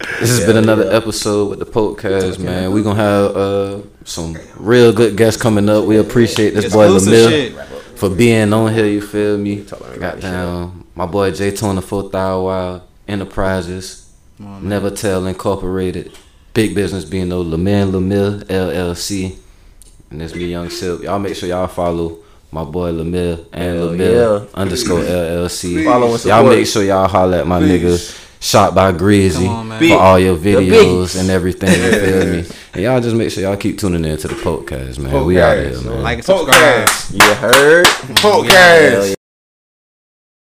This has been another episode with the podcast, man. We gonna have uh, some real good guests coming up. We appreciate this boy LaMir for being on here. You feel me? Down. My boy J Tona Fourth Hour Wild Enterprises, on. Never Tell Incorporated, Big Business being no LaMir LaMir LLC, and this me Young Silk. Y'all make sure y'all follow my boy LaMir and Hell LaMir yeah. underscore LLC. Follow and Y'all make sure y'all holler at my Please. nigga shot by Grizzy on, for all your videos and everything. You feel me? And y'all just make sure y'all keep tuning in to the podcast, man. we out here, man. Like and subscribe. Podcast. You heard? Podcast.